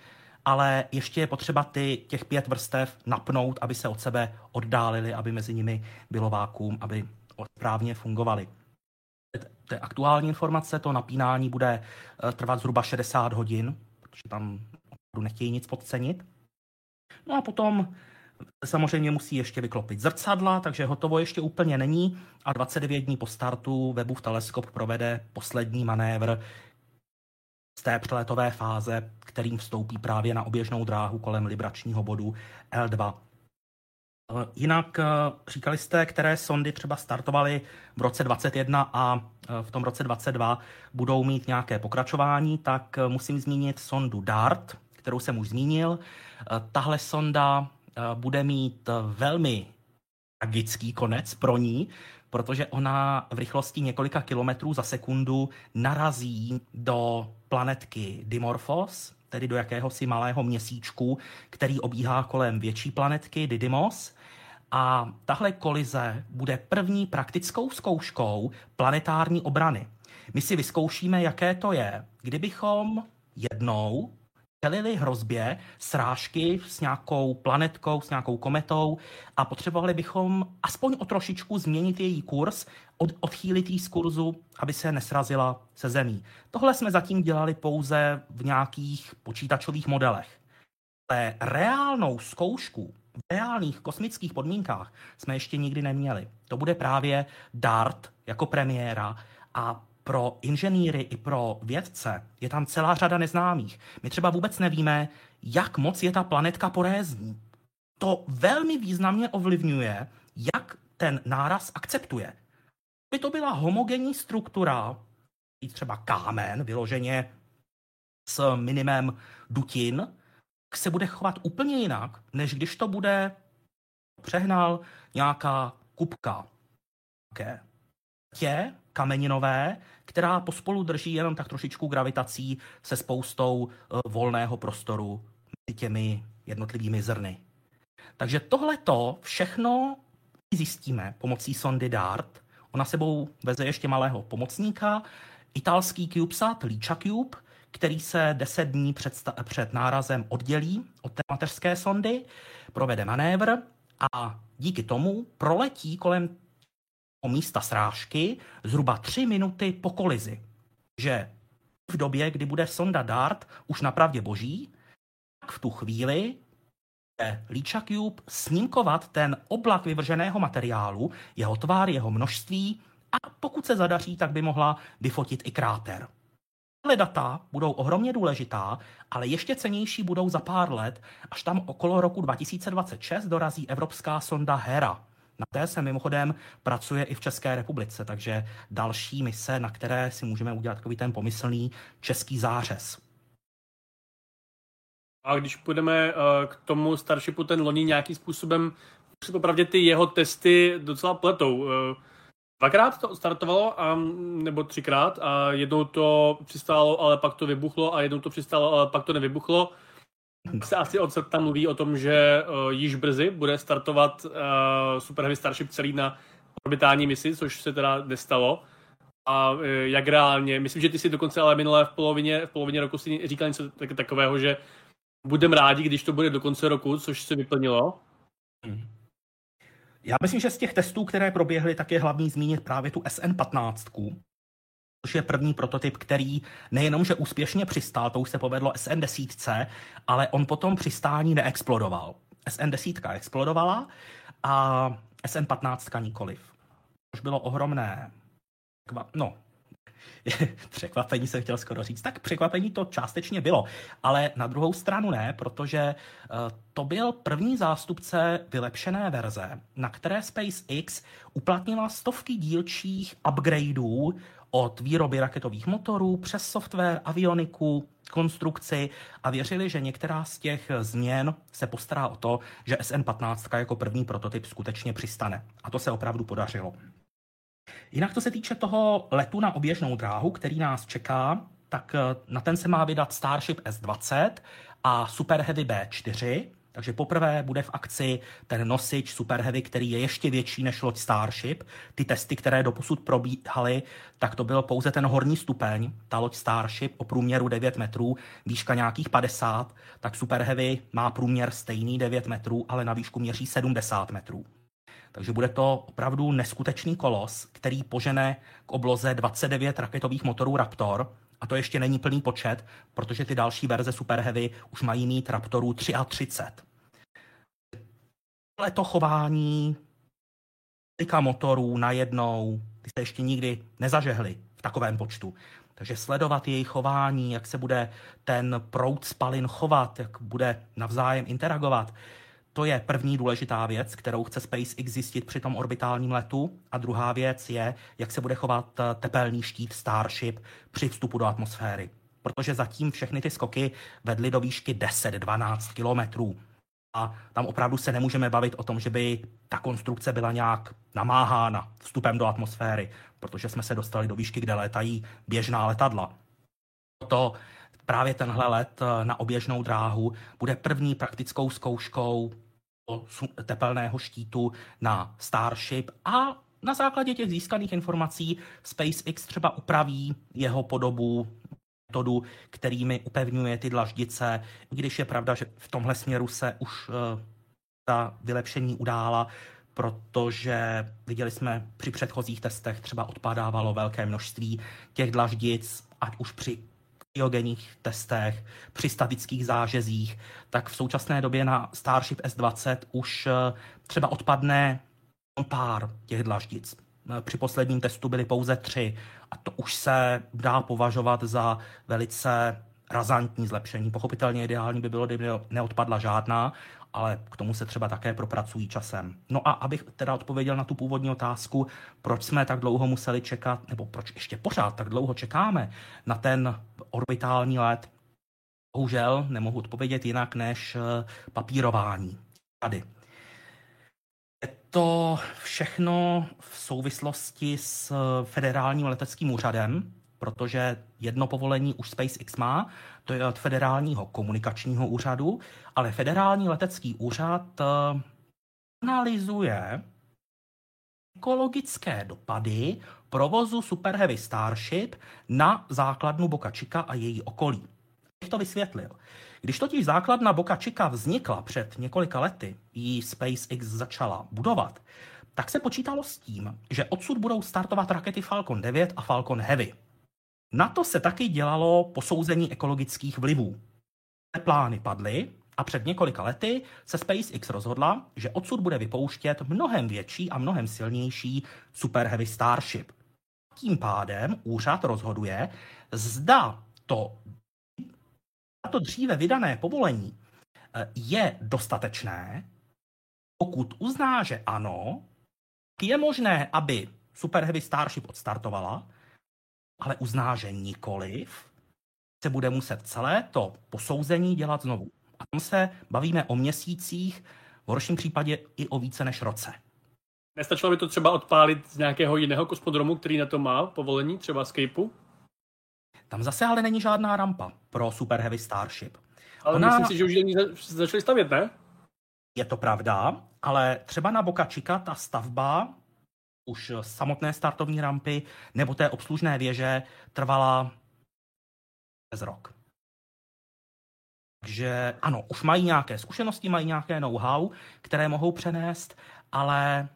ale ještě je potřeba ty, těch pět vrstev napnout, aby se od sebe oddálili, aby mezi nimi bylo vákuum, aby správně fungovaly. To je aktuální informace, to napínání bude eh, trvat zhruba 60 hodin, protože tam opravdu nechtějí nic podcenit. No a potom Samozřejmě musí ještě vyklopit zrcadla, takže hotovo ještě úplně není a 29 dní po startu webův teleskop provede poslední manévr z té přeletové fáze, kterým vstoupí právě na oběžnou dráhu kolem libračního bodu L2. Eh, jinak eh, říkali jste, které sondy třeba startovaly v roce 21 a eh, v tom roce 22 budou mít nějaké pokračování, tak musím zmínit sondu DART, kterou jsem už zmínil. Tahle sonda bude mít velmi tragický konec pro ní, protože ona v rychlosti několika kilometrů za sekundu narazí do planetky Dimorphos, tedy do jakéhosi malého měsíčku, který obíhá kolem větší planetky Didymos. A tahle kolize bude první praktickou zkouškou planetární obrany. My si vyzkoušíme, jaké to je, kdybychom jednou čelili hrozbě srážky s nějakou planetkou, s nějakou kometou a potřebovali bychom aspoň o trošičku změnit její kurz, od, odchýlit jí z kurzu, aby se nesrazila se zemí. Tohle jsme zatím dělali pouze v nějakých počítačových modelech. Ale reálnou zkoušku v reálných kosmických podmínkách jsme ještě nikdy neměli. To bude právě DART jako premiéra a pro inženýry i pro vědce je tam celá řada neznámých. My třeba vůbec nevíme, jak moc je ta planetka porézní. To velmi významně ovlivňuje, jak ten náraz akceptuje. By to byla homogenní struktura, třeba kámen, vyloženě s minimem dutin, se bude chovat úplně jinak, než když to bude přehnal nějaká kupka. Tě kameninové, která pospolu drží jenom tak trošičku gravitací se spoustou uh, volného prostoru mezi těmi jednotlivými zrny. Takže tohle to všechno zjistíme pomocí sondy DART. Ona sebou veze ještě malého pomocníka, italský CubeSat Licha Cube, který se 10 dní před, před nárazem oddělí od té mateřské sondy, provede manévr a díky tomu proletí kolem místa srážky zhruba 3 minuty po kolizi. Že v době, kdy bude sonda DART už napravdě boží, tak v tu chvíli bude Líča Cube snímkovat ten oblak vyvrženého materiálu, jeho tvár, jeho množství a pokud se zadaří, tak by mohla vyfotit i kráter. Tyhle data budou ohromně důležitá, ale ještě cenější budou za pár let, až tam okolo roku 2026 dorazí evropská sonda Hera. Na té se mimochodem pracuje i v České republice, takže další mise, na které si můžeme udělat takový ten pomyslný český zářez. A když půjdeme uh, k tomu Starshipu, ten loni nějakým způsobem, popravdě ty jeho testy docela pletou. Uh, Dvakrát to startovalo, a, nebo třikrát a jednou to přistálo, ale pak to vybuchlo a jednou to přistálo, ale pak to nevybuchlo. Se asi od tam mluví o tom, že uh, již brzy bude startovat uh, Super Heavy Starship celý na orbitální misi, což se teda nestalo. A uh, jak reálně, myslím, že ty si dokonce ale minulé v polovině, v polovině roku si říkal něco tak, takového, že budeme rádi, když to bude do konce roku, což se vyplnilo. Hmm. Já myslím, že z těch testů, které proběhly, tak je hlavní zmínit právě tu SN15, což je první prototyp, který nejenom, že úspěšně přistál, to už se povedlo SN10, ale on potom přistání neexplodoval. SN10 explodovala a SN15 nikoliv. Což bylo ohromné no, *laughs* překvapení jsem chtěl skoro říct, tak překvapení to částečně bylo, ale na druhou stranu ne, protože eh, to byl první zástupce vylepšené verze, na které SpaceX uplatnila stovky dílčích upgradeů od výroby raketových motorů přes software, avioniku, konstrukci a věřili, že některá z těch změn se postará o to, že SN15 jako první prototyp skutečně přistane. A to se opravdu podařilo. Jinak to se týče toho letu na oběžnou dráhu, který nás čeká, tak eh, na ten se má vydat Starship S-20 a Super Heavy B-4, takže poprvé bude v akci ten nosič Super Heavy, který je ještě větší než loď Starship. Ty testy, které doposud probíhaly, tak to byl pouze ten horní stupeň. Ta loď Starship o průměru 9 metrů, výška nějakých 50, tak Super Heavy má průměr stejný 9 metrů, ale na výšku měří 70 metrů. Takže bude to opravdu neskutečný kolos, který požene k obloze 29 raketových motorů Raptor, a to ještě není plný počet, protože ty další verze Super Heavy už mají mít Raptorů 33. Ale to chování tyka motorů najednou, ty se ještě nikdy nezažehly v takovém počtu. Takže sledovat jejich chování, jak se bude ten proud spalin chovat, jak bude navzájem interagovat, to je první důležitá věc, kterou chce SpaceX zjistit při tom orbitálním letu. A druhá věc je, jak se bude chovat eh, tepelný štít Starship při vstupu do atmosféry. Protože zatím všechny ty skoky vedly do výšky 10-12 kilometrů. A tam opravdu se nemůžeme bavit o tom, že by ta konstrukce byla nějak namáhána vstupem do atmosféry, protože jsme se dostali do výšky, kde létají běžná letadla. To právě tenhle let eh, na oběžnou dráhu bude první praktickou zkouškou tepelného štítu na Starship a na základě těch získaných informací SpaceX třeba upraví jeho podobu metodu, kterými upevňuje ty dlaždice, když je pravda, že v tomhle směru se už uh, ta vylepšení udála, protože viděli jsme při předchozích testech třeba odpadávalo velké množství těch dlaždic, ať už při kryogenních testech, při statických zážezích, tak v současné době na Starship S20 už eh, třeba odpadne pár těch dlaždic. Eh, při posledním testu byly pouze tři a to už se dá považovat za velice razantní zlepšení. Pochopitelně ideální by bylo, kdyby neodpadla žádná, ale k tomu se třeba také propracují časem. No a abych teda odpověděl na tu původní otázku, proč jsme tak dlouho museli čekat, nebo proč ještě pořád tak dlouho čekáme na ten orbitální let, bohužel nemohu odpovědět jinak než eh, papírování. Tady. Je to všechno v souvislosti s eh, federálním leteckým úřadem, protože jedno povolení už SpaceX má, to je od federálního komunikačního úřadu, ale federální letecký úřad eh, analyzuje ekologické dopady provozu Super Heavy Starship na základnu Boca Chica a její okolí. Bych to vysvětlil. Když totiž základna Boca Chica vznikla před několika lety, ji SpaceX začala budovat, tak se počítalo s tím, že odsud budou startovat rakety Falcon 9 a Falcon Heavy. Na to se taky dělalo posouzení ekologických vlivů. Plány padly a před několika lety se SpaceX rozhodla, že odsud bude vypouštět mnohem větší a mnohem silnější Super Heavy Starship. Tím pádem úřad rozhoduje, zda to, to dříve vydané povolení eh, je dostatečné. Pokud uzná, že ano, je možné, aby Super Heavy Starship odstartovala ale uzná, že nikoliv, se bude muset celé to posouzení dělat znovu. A tam se bavíme o měsících, v horším případě i o více než roce. Nestačilo by to třeba odpálit z nějakého jiného kosmodromu, který na to má povolení, třeba Skypeu? Tam zase ale není žádná rampa pro Super Heavy Starship. Ale Ona... myslím si, že už ji začali stavět, ne? Je to pravda, ale třeba na Boca Chica ta stavba už samotné startovní rampy nebo té obslužné věže trvala bez rok. Takže ano, už mají nějaké zkušenosti, mají nějaké know-how, které mohou přenést, ale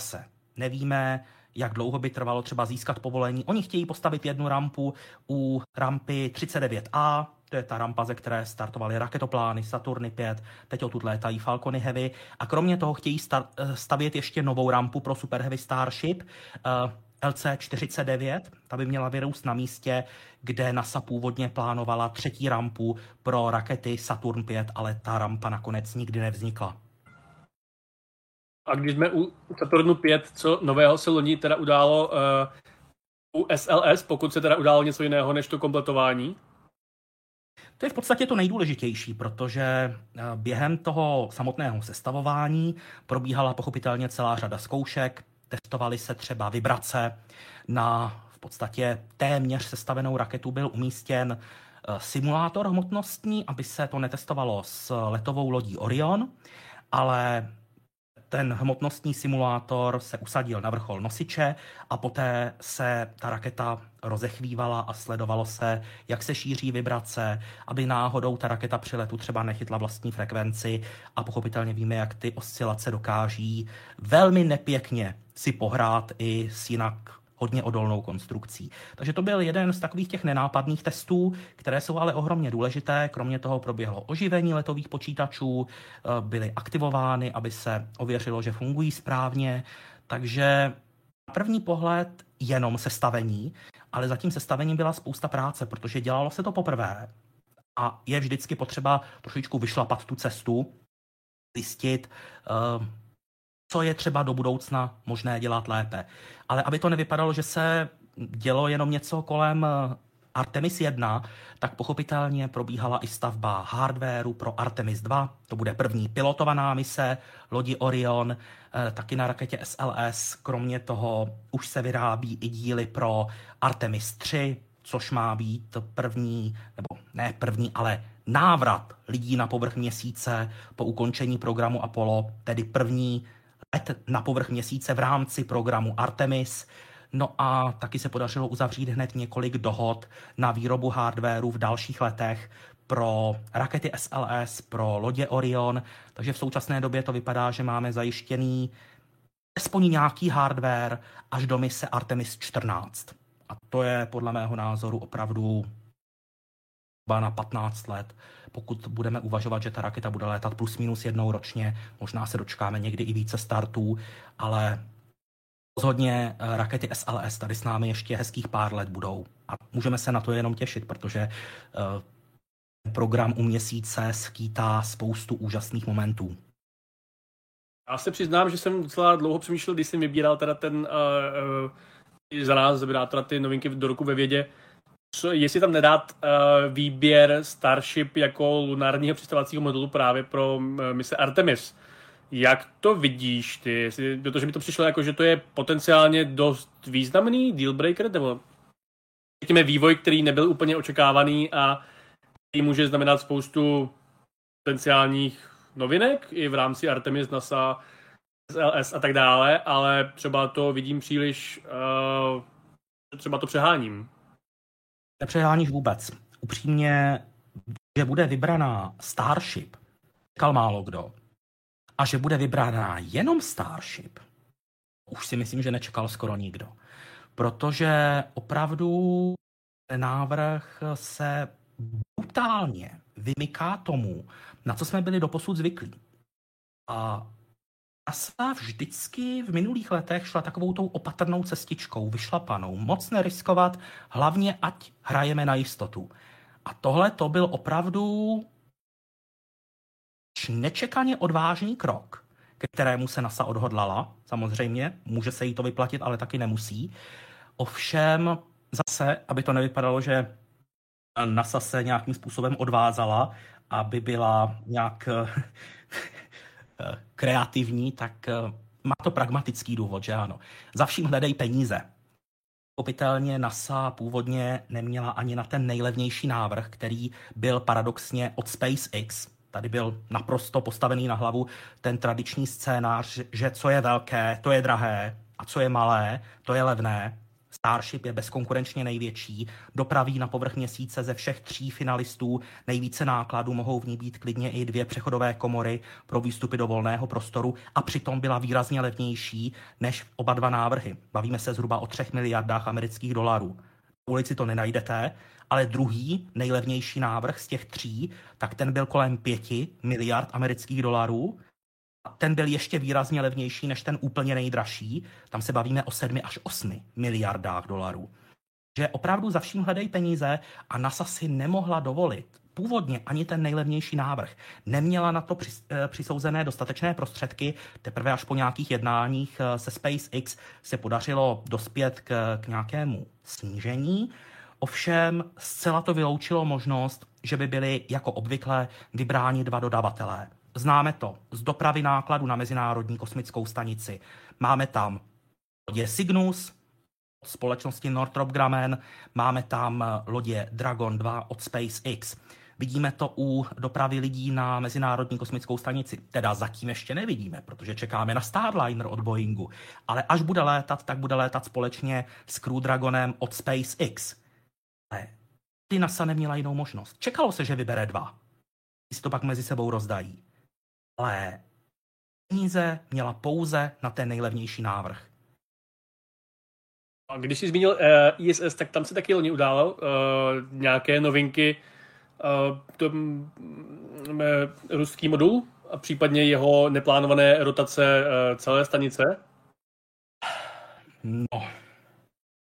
se nevíme, jak dlouho by trvalo třeba získat povolení. Oni chtějí postavit jednu rampu u rampy 39A, to je ta rampa, ze které startovaly raketoplány, Saturny 5, teď odtud létají Falcony Heavy. A kromě toho chtějí eh, stavět ještě novou rampu pro Super Heavy Starship, eh, LC-49, ta by měla vyrůst na místě, kde NASA původně plánovala třetí rampu pro rakety Saturn 5, ale ta rampa nakonec nikdy nevznikla. A když jsme u Saturnu 5, co nového se loni teda událo uh, u SLS, pokud se teda událo něco jiného než to kompletování? To je v podstatě to nejdůležitější, protože eh, během toho samotného sestavování probíhala pochopitelně celá řada zkoušek, testovaly se třeba vibrace. Na v podstatě téměř sestavenou raketu byl umístěn eh, simulátor hmotnostní, aby se to netestovalo s letovou lodí Orion, ale ten hmotnostní simulátor se usadil na vrchol nosiče a poté se ta raketa rozechvívala a sledovalo se, jak se šíří vibrace, aby náhodou ta raketa při letu třeba nechytla vlastní frekvenci a pochopitelně víme, jak ty oscilace dokáží velmi nepěkně si pohrát i s jinak hodně odolnou konstrukcí. Takže to byl jeden z takových těch nenápadných testů, které jsou ale ohromně důležité. Kromě toho proběhlo oživení letových počítačů, eh, byly aktivovány, aby se ověřilo, že fungují správně. Takže na první pohled jenom sestavení, ale za tím sestavením byla spousta práce, protože dělalo se to poprvé a je vždycky potřeba trošičku vyšlapat tu cestu, zjistit, eh, co je třeba do budoucna možné dělat lépe. Ale aby to nevypadalo, že se dělo jenom něco kolem eh, Artemis 1, tak pochopitelně probíhala i stavba hardwareu pro Artemis 2. To bude první pilotovaná mise lodi Orion, eh, taky na raketě SLS. Kromě toho už se vyrábí i díly pro Artemis 3, což má být první, nebo ne první, ale návrat lidí na povrch měsíce po ukončení programu Apollo, tedy první let na povrch měsíce v rámci programu Artemis. No a taky se podařilo uzavřít hned několik dohod na výrobu hardwareu v dalších letech pro rakety SLS, pro lodě Orion, takže v současné době to vypadá, že máme zajištěný aspoň nějaký hardware až do mise Artemis 14. A to je podle mého názoru opravdu na 15 let, pokud budeme uvažovat, že ta raketa bude létat plus minus jednou ročně, možná se dočkáme někdy i více startů, ale rozhodně eh, rakety SLS tady s námi ještě hezkých pár let budou. A můžeme se na to jenom těšit, protože uh, program u měsíce skýtá spoustu úžasných momentů. Já se přiznám, že jsem docela dlouho přemýšlel, když jsem vybíral teda ten uh, uh, za nás vybíral teda ty novinky do roku ve vědě, co, jestli tam nedát uh, výběr Starship jako lunárního přistávacího modulu právě pro uh, mise Artemis. Jak to vidíš ty? Jestli, protože mi to přišlo jako, že to je potenciálně dost významný dealbreaker, nebo řekněme vývoj, který nebyl úplně očekávaný a který může znamenat spoustu potenciálních novinek i v rámci Artemis, NASA, SLS a tak dále, ale třeba to vidím příliš, uh, třeba to přeháním. Nepřeháníš vůbec. Upřímně, že bude vybraná Starship, čekal málo kdo. A že bude vybraná jenom Starship, už si myslím, že nečekal skoro nikdo. Protože opravdu ten návrh se brutálně vymyká tomu, na co jsme byli doposud zvyklí. A NASA vždycky v minulých letech šla takovou tou opatrnou cestičkou, vyšlapanou, moc neriskovat, hlavně ať hrajeme na jistotu. A tohle to byl opravdu nečekaně odvážný krok, ke kterému se NASA odhodlala. Samozřejmě, může se jí to vyplatit, ale taky nemusí. Ovšem, zase, aby to nevypadalo, že NASA se nějakým způsobem odvázala, aby byla nějak kreativní, tak eh, má to pragmatický důvod, že ano. Za vším hledej peníze. Popitelně NASA původně neměla ani na ten nejlevnější návrh, který byl paradoxně od SpaceX. Tady byl naprosto postavený na hlavu ten tradiční scénář, že co je velké, to je drahé a co je malé, to je levné. Starship je bezkonkurenčně největší, dopraví na povrch měsíce ze všech tří finalistů nejvíce nákladů, mohou v ní být klidně i dvě přechodové komory pro výstupy do volného prostoru a přitom byla výrazně levnější než oba dva návrhy. Bavíme se zhruba o třech miliardách amerických dolarů. V ulici to nenajdete, ale druhý nejlevnější návrh z těch tří, tak ten byl kolem pěti miliard amerických dolarů ten byl ještě výrazně levnější než ten úplně nejdražší. Tam se bavíme o 7 až 8 miliardách dolarů. Že opravdu za vším hledají peníze a NASA si nemohla dovolit původně ani ten nejlevnější návrh. Neměla na to eh, přisouzené dostatečné prostředky, teprve až po nějakých jednáních eh, se SpaceX se podařilo dospět k, k nějakému snížení. Ovšem zcela to vyloučilo možnost, že by byli jako obvykle vybráni dva dodavatelé. Známe to z dopravy nákladu na Mezinárodní kosmickou stanici. Máme tam lodě Cygnus od společnosti Northrop Grumman, máme tam lodě Dragon 2 od SpaceX. Vidíme to u dopravy lidí na Mezinárodní kosmickou stanici. Teda zatím ještě nevidíme, protože čekáme na Starliner od Boeingu. Ale až bude létat, tak bude létat společně s Crew Dragonem od SpaceX. Ale ty NASA neměla jinou možnost. Čekalo se, že vybere dva. Si to pak mezi sebou rozdají ale peníze měla pouze na ten nejlevnější návrh. A když jsi zmínil uh, eh, ISS, tak tam se taky loni událo uh, nějaké novinky. Uh, to, um, ruský modul a případně jeho neplánované rotace uh, celé stanice? No,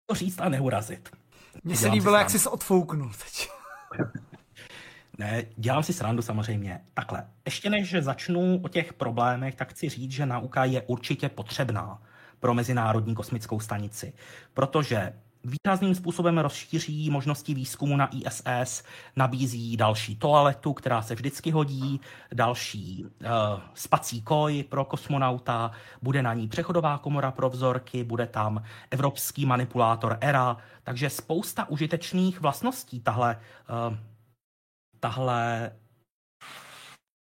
to říct a neurazit. Mně se líbilo, jak jsi se odfouknul teď. *laughs* Ne, dělám si srandu samozřejmě. Takhle, ještě než začnu o těch problémech, tak chci říct, že nauka je určitě potřebná pro Mezinárodní kosmickou stanici, protože výrazným způsobem rozšíří možnosti výzkumu na ISS, nabízí další toaletu, která se vždycky hodí, další uh, spací koj pro kosmonauta, bude na ní přechodová komora pro vzorky, bude tam evropský manipulátor ERA, takže spousta užitečných vlastností tahle uh, tahle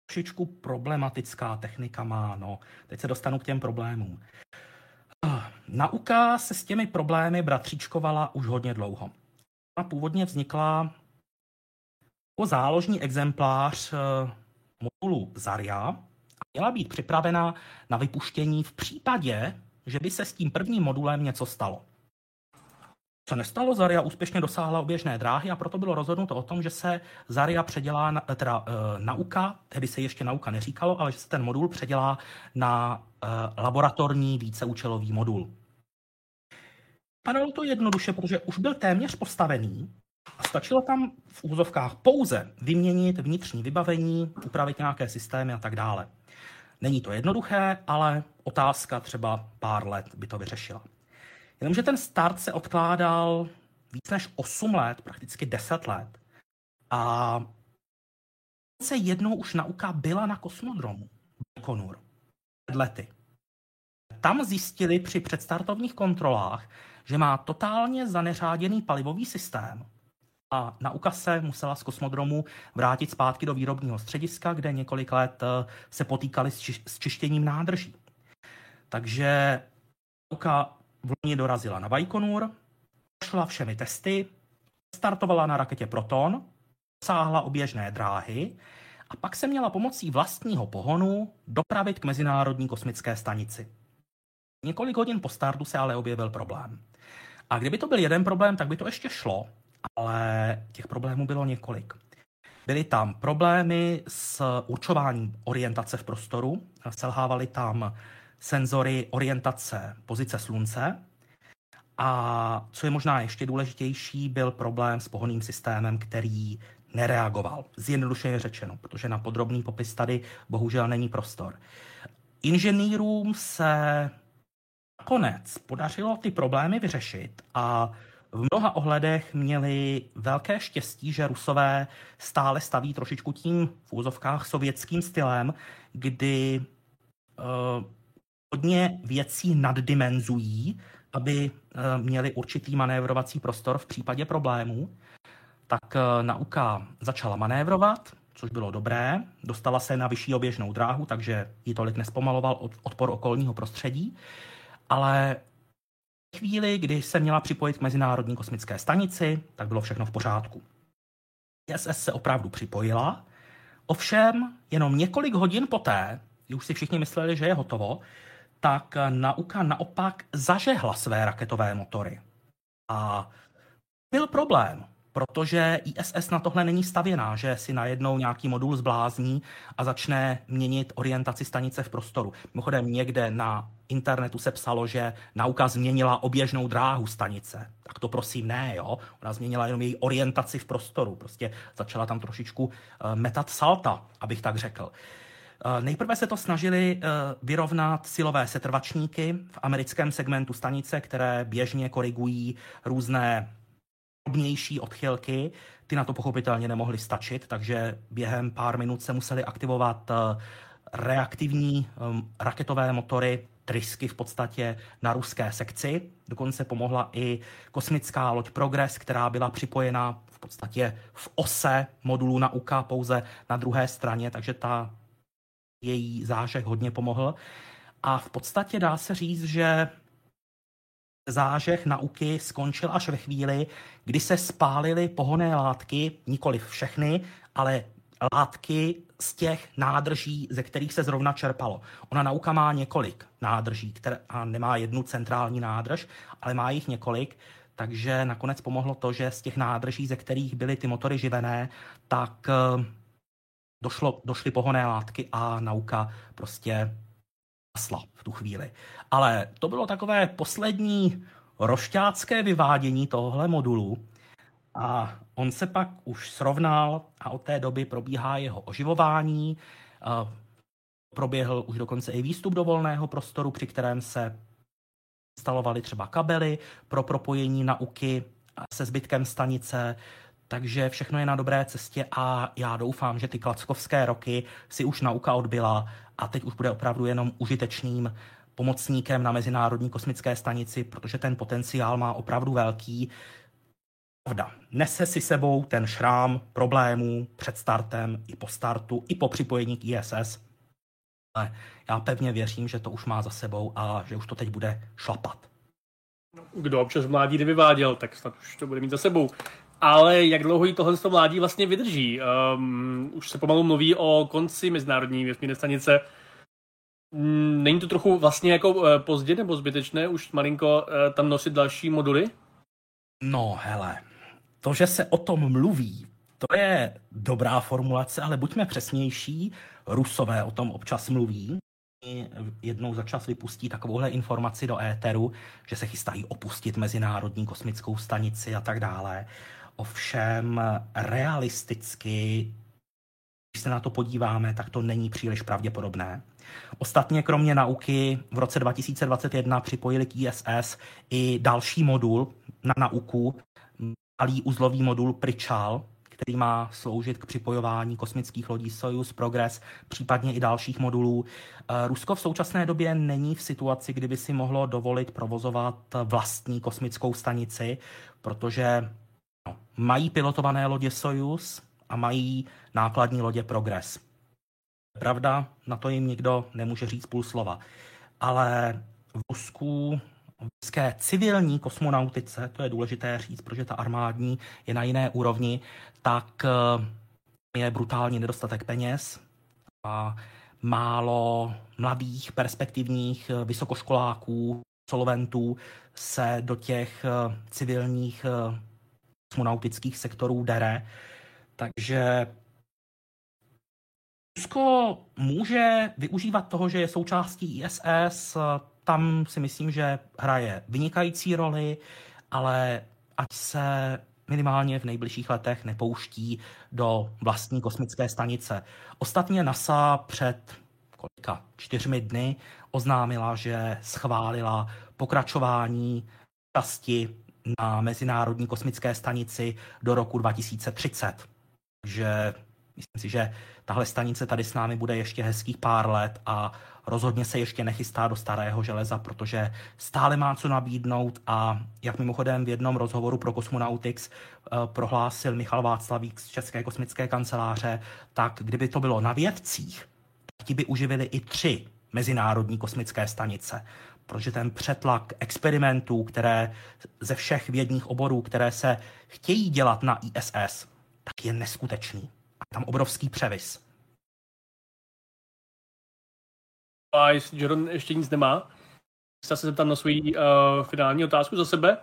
trošičku problematická technika má. No. Teď se dostanu k těm problémům. Nauka se s těmi problémy bratříčkovala už hodně dlouho. A původně vznikla jako záložní exemplář eh, modulu Zarya a měla být připravena na vypuštění v případě, že by se s tím prvním modulem něco stalo. Co nestalo, Zarya úspěšně dosáhla oběžné dráhy a proto bylo rozhodnuto o tom, že se Zarya předělá, na, teda e, nauka, tehdy se ještě nauka neříkalo, ale že se ten modul předělá na e, laboratorní víceúčelový modul. Padalo to jednoduše, protože už byl téměř postavený a stačilo tam v úzovkách pouze vyměnit vnitřní vybavení, upravit nějaké systémy a tak dále. Není to jednoduché, ale otázka třeba pár let by to vyřešila. Jenomže ten start se odkládal víc než 8 let, prakticky 10 let. A se jednou už nauka byla na kosmodromu Baikonur před lety. Tam zjistili při předstartovních kontrolách, že má totálně zaneřáděný palivový systém a nauka se musela z kosmodromu vrátit zpátky do výrobního střediska, kde několik let eh, se potýkali s čištěním nádrží. Takže nauka v loni dorazila na Baikonur, šla všemi testy, startovala na raketě Proton, dosáhla oběžné dráhy a pak se měla pomocí vlastního pohonu dopravit k Mezinárodní kosmické stanici. Několik hodin po startu se ale objevil problém. A kdyby to byl jeden problém, tak by to ještě šlo, ale těch problémů bylo několik. Byly tam problémy s určováním orientace v prostoru, selhávaly tam senzory orientace pozice slunce. A co je možná ještě důležitější, byl problém s pohonným systémem, který nereagoval. Zjednodušeně řečeno, protože na podrobný popis tady bohužel není prostor. Inženýrům se nakonec podařilo ty problémy vyřešit a v mnoha ohledech měli velké štěstí, že Rusové stále staví trošičku tím v úzovkách sovětským stylem, kdy uh, hodně věcí naddimenzují, aby uh, měli určitý manévrovací prostor v případě problémů. Tak uh, nauka začala manévrovat, což bylo dobré. Dostala se na vyšší oběžnou dráhu, takže ji tolik nespomaloval odpor okolního prostředí. Ale chvíli, kdy se měla připojit k Mezinárodní kosmické stanici, tak bylo všechno v pořádku. ISS se opravdu připojila, ovšem jenom několik hodin poté, už si všichni mysleli, že je hotovo, tak nauka naopak zažehla své raketové motory. A byl problém protože ISS na tohle není stavěná, že si najednou nějaký modul zblázní a začne měnit orientaci stanice v prostoru. Mimochodem někde na internetu se psalo, že nauka změnila oběžnou dráhu stanice. Tak to prosím ne, jo. Ona změnila jenom její orientaci v prostoru. Prostě začala tam trošičku eh, metat salta, abych tak řekl. Eh, nejprve se to snažili eh, vyrovnat silové setrvačníky v americkém segmentu stanice, které běžně korigují různé drobnější odchylky, ty na to pochopitelně nemohly stačit, takže během pár minut se museli aktivovat eh, reaktivní raketové motory, trysky v podstatě na ruské sekci. Dokonce pomohla i kosmická loď Progress, která byla připojena v podstatě v ose modulu na UK pouze na druhé straně, takže ta její zážeh hodně pomohl. A v podstatě dá se říct, že zážeh nauky skončil až ve chvíli, kdy se spálily pohonné látky, nikoli všechny, ale látky z těch nádrží, ze kterých se zrovna čerpalo. Ona nauka má několik nádrží, které, a nemá jednu centrální nádrž, ale má jich několik, takže nakonec pomohlo to, že z těch nádrží, ze kterých byly ty motory živené, tak eh, došlo, došly pohonné látky a nauka prostě hasla v tu chvíli. Ale to bylo takové poslední rošťácké vyvádění tohohle modulu a on se pak už srovnal a od té doby probíhá jeho oživování. Proběhl už dokonce i výstup do volného prostoru, při kterém se instalovaly třeba kabely pro propojení nauky se zbytkem stanice, takže všechno je na dobré cestě a já doufám, že ty klackovské roky si už nauka odbyla a teď už bude opravdu jenom užitečným pomocníkem na Mezinárodní kosmické stanici, protože ten potenciál má opravdu velký. Pravda, nese si sebou ten šrám problémů před startem i po startu, i po připojení k ISS. Ale já pevně věřím, že to už má za sebou a že už to teď bude šlapat. Kdo občas v mládí nevyváděl, tak snad už to bude mít za sebou. Ale jak dlouho jí tohle mládí vlastně vydrží? Um, už se pomalu mluví o konci Mezinárodní vesmírné stanice. Um, není to trochu vlastně jako uh, pozdě nebo zbytečné už malinko uh, tam nosit další moduly? No hele, to, že se o tom mluví, to je dobrá formulace, ale buďme přesnější. Rusové o tom občas mluví. Jednou za čas vypustí takovouhle informaci do éteru, že se chystají opustit Mezinárodní kosmickou stanici a tak dále. Ovšem realisticky, když se na to podíváme, tak to není příliš pravděpodobné. Ostatně kromě nauky v roce 2021 připojili k ISS i další modul na nauku, malý uzlový modul Prichal, který má sloužit k připojování kosmických lodí Soyuz, Progress, případně i dalších modulů. Eh, Rusko v současné době není v situaci, kdyby si mohlo dovolit provozovat vlastní kosmickou stanici, protože mají pilotované lodě Soyuz a mají nákladní lodě Progress. Pravda, na to jim nikdo nemůže říct půl slova. Ale v Rusku ruské civilní kosmonautice, to je důležité říct, protože ta armádní je na jiné úrovni, tak eh, je brutální nedostatek peněz a málo mladých, perspektivních eh, vysokoškoláků, absolventů se do těch eh, civilních kosmonautických sektorů dere. Takže Rusko může využívat toho, že je součástí ISS, tam si myslím, že hraje vynikající roli, ale ať se minimálně v nejbližších letech nepouští do vlastní kosmické stanice. Ostatně NASA před kolika čtyřmi dny oznámila, že schválila pokračování časti na Mezinárodní kosmické stanici do roku 2030. Takže myslím si, že tahle stanice tady s námi bude ještě hezkých pár let a rozhodně se ještě nechystá do starého železa, protože stále má co nabídnout a jak mimochodem v jednom rozhovoru pro Cosmonautics eh, prohlásil Michal Václavík z České kosmické kanceláře, tak kdyby to bylo na vědcích, ti by uživili i tři mezinárodní kosmické stanice, protože ten přetlak experimentů, které ze všech vědních oborů, které se chtějí dělat na ISS, tak je neskutečný. A tam obrovský převis. A jestli Jordan ještě nic nemá, se zeptám na svoji uh, finální otázku za sebe.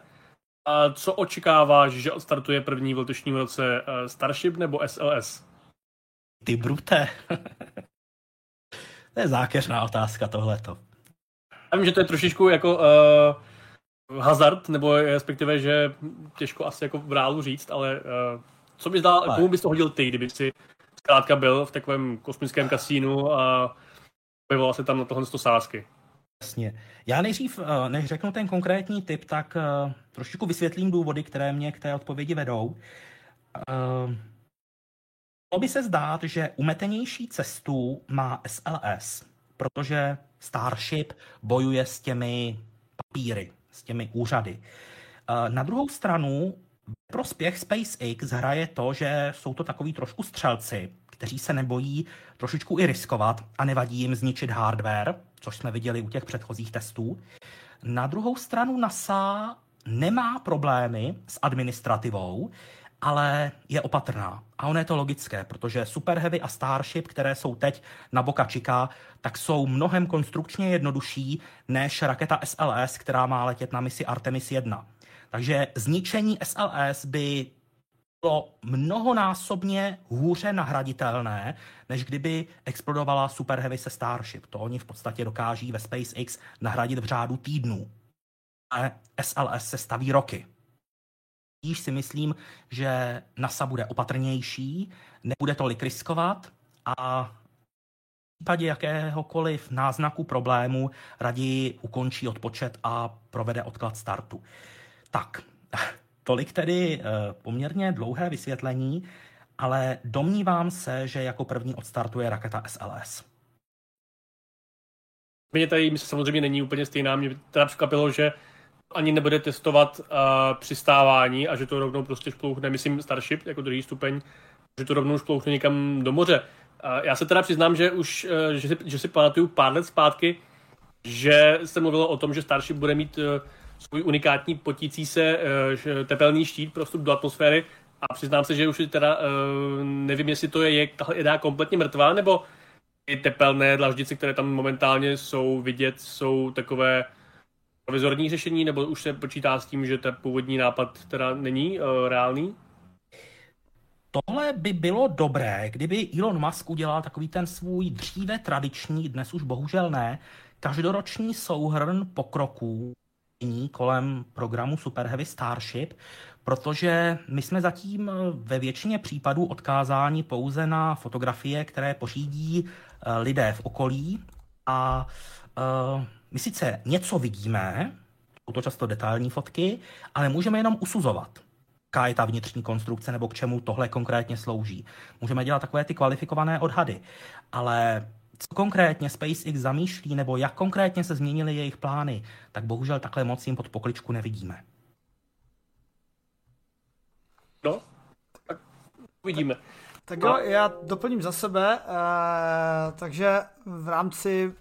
A co očekáváš, že odstartuje první v letošním roce uh, Starship nebo SLS? Ty brute. *laughs* to je zákeřná otázka tohleto. Já vím, že to je trošičku jako uh, hazard, nebo respektive, že těžko asi jako v reálu říct, ale uh, co bys dal, komu bys to hodil ty, kdyby si zkrátka byl v takovém kosmickém kasínu a objevila se tam na tohle sásky. Jasně. Já nejdřív, eh, než řeknu ten konkrétní typ, tak eh, trošičku vysvětlím důvody, které mě k té odpovědi vedou. Eh, mohlo by se zdát, že umetenější cestu má SLS, protože Starship bojuje s těmi papíry, s těmi úřady. Na druhou stranu prospěch SpaceX hraje to, že jsou to takový trošku střelci, kteří se nebojí trošičku i riskovat a nevadí jim zničit hardware, což jsme viděli u těch předchozích testů. Na druhou stranu NASA nemá problémy s administrativou, ale je opatrná. A ono je to logické, protože Super Heavy a Starship, které jsou teď na Boca Chica, tak jsou mnohem konstrukčně jednodušší než raketa SLS, která má letět na misi Artemis 1. Takže zničení SLS by bylo mnohonásobně hůře nahraditelné, než kdyby explodovala Super Heavy se Starship. To oni v podstatě dokáží ve SpaceX nahradit v řádu týdnů. Ale SLS se staví roky. Již si myslím, že NASA bude opatrnější, nebude tolik riskovat a v případě jakéhokoliv náznaku problému raději ukončí odpočet a provede odklad startu. Tak, *laughs* tolik tedy eh, poměrně dlouhé vysvětlení, ale domnívám se, že jako první odstartuje raketa SLS. Mě tady samozřejmě není úplně stejná. Mě teda překvapilo, že ani nebude testovat uh, přistávání a že to rovnou prostě šplouchne, myslím Starship jako druhý stupeň, že to rovnou šplouchne někam do moře. Já se teda přiznám, že už, že si, že si pamatuju pár let zpátky, že se mluvilo o tom, že Starship bude mít svůj unikátní potící se tepelný štít pro vstup do atmosféry a přiznám se, že už teda nevím, jestli to je, je jedná kompletně mrtvá, nebo ty tepelné dlaždice, které tam momentálně jsou vidět, jsou takové provizorní řešení, nebo už se počítá s tím, že ten původní nápad teda není uh, reálný? Tohle by bylo dobré, kdyby Elon Musk udělal takový ten svůj dříve tradiční, dnes už bohužel ne, každoroční souhrn pokroků kolem programu Super Heavy Starship, protože my jsme zatím ve většině případů odkázáni pouze na fotografie, které pořídí eh, lidé v okolí a my sice něco vidíme, jsou to často detailní fotky, ale můžeme jenom usuzovat, jaká je ta vnitřní konstrukce nebo k čemu tohle konkrétně slouží. Můžeme dělat takové ty kvalifikované odhady, ale co konkrétně SpaceX zamýšlí nebo jak konkrétně se změnily jejich plány, tak bohužel takhle moc jim pod pokličku nevidíme. No, tak uvidíme. Tak jo, já doplním za sebe, eh, takže v rámci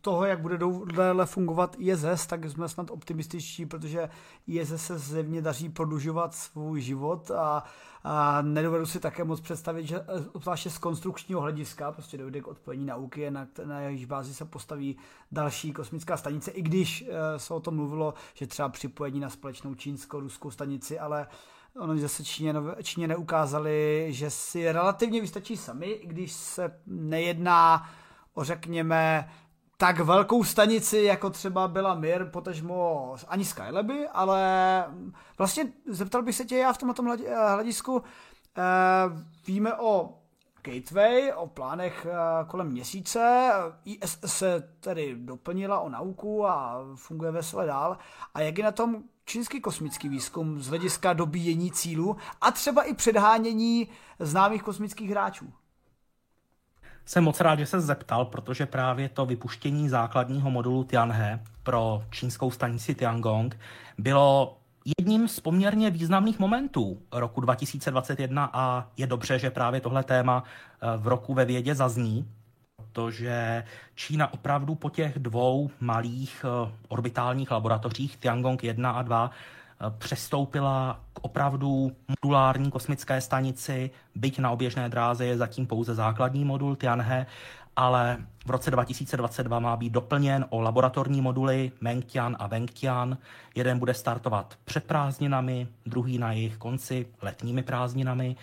toho, jak bude dále fungovat ISS, tak jsme snad optimističtí, protože ISS se zjevně daří prodlužovat svůj život a, a nedovedu si také moc představit, že zvláště z konstrukčního hlediska prostě dojde k odpojení nauky, na, na jejíž bázi se postaví další kosmická stanice, i když e, se o tom mluvilo, že třeba připojení na společnou čínskou-ruskou stanici, ale Ono zase Číně, Číně neukázali, že si relativně vystačí sami, i když se nejedná o řekněme tak velkou stanici, jako třeba byla Mir, potažmo ani Skyleby, ale vlastně zeptal bych se tě já v tomto hledisku, eh, víme o Gateway, o plánech eh, kolem měsíce, ISS se tedy doplnila o nauku a funguje vesele dál. A jak je na tom čínský kosmický výzkum z hlediska dobíjení cílů a třeba i předhánění známých kosmických hráčů? Jsem moc rád, že se zeptal, protože právě to vypuštění základního modulu Tianhe pro čínskou stanici Tiangong bylo jedním z poměrně významných momentů roku 2021 a je dobře, že právě tohle téma eh, v roku ve vědě zazní, protože Čína opravdu po těch dvou malých eh, orbitálních laboratořích Tiangong 1 a 2 přestoupila k opravdu modulární kosmické stanici, byť na oběžné dráze je zatím pouze základní modul Tianhe, ale v roce 2022 má být doplněn o laboratorní moduly Mengtian a Wengtian. Jeden bude startovat před prázdninami, druhý na jejich konci letními prázdninami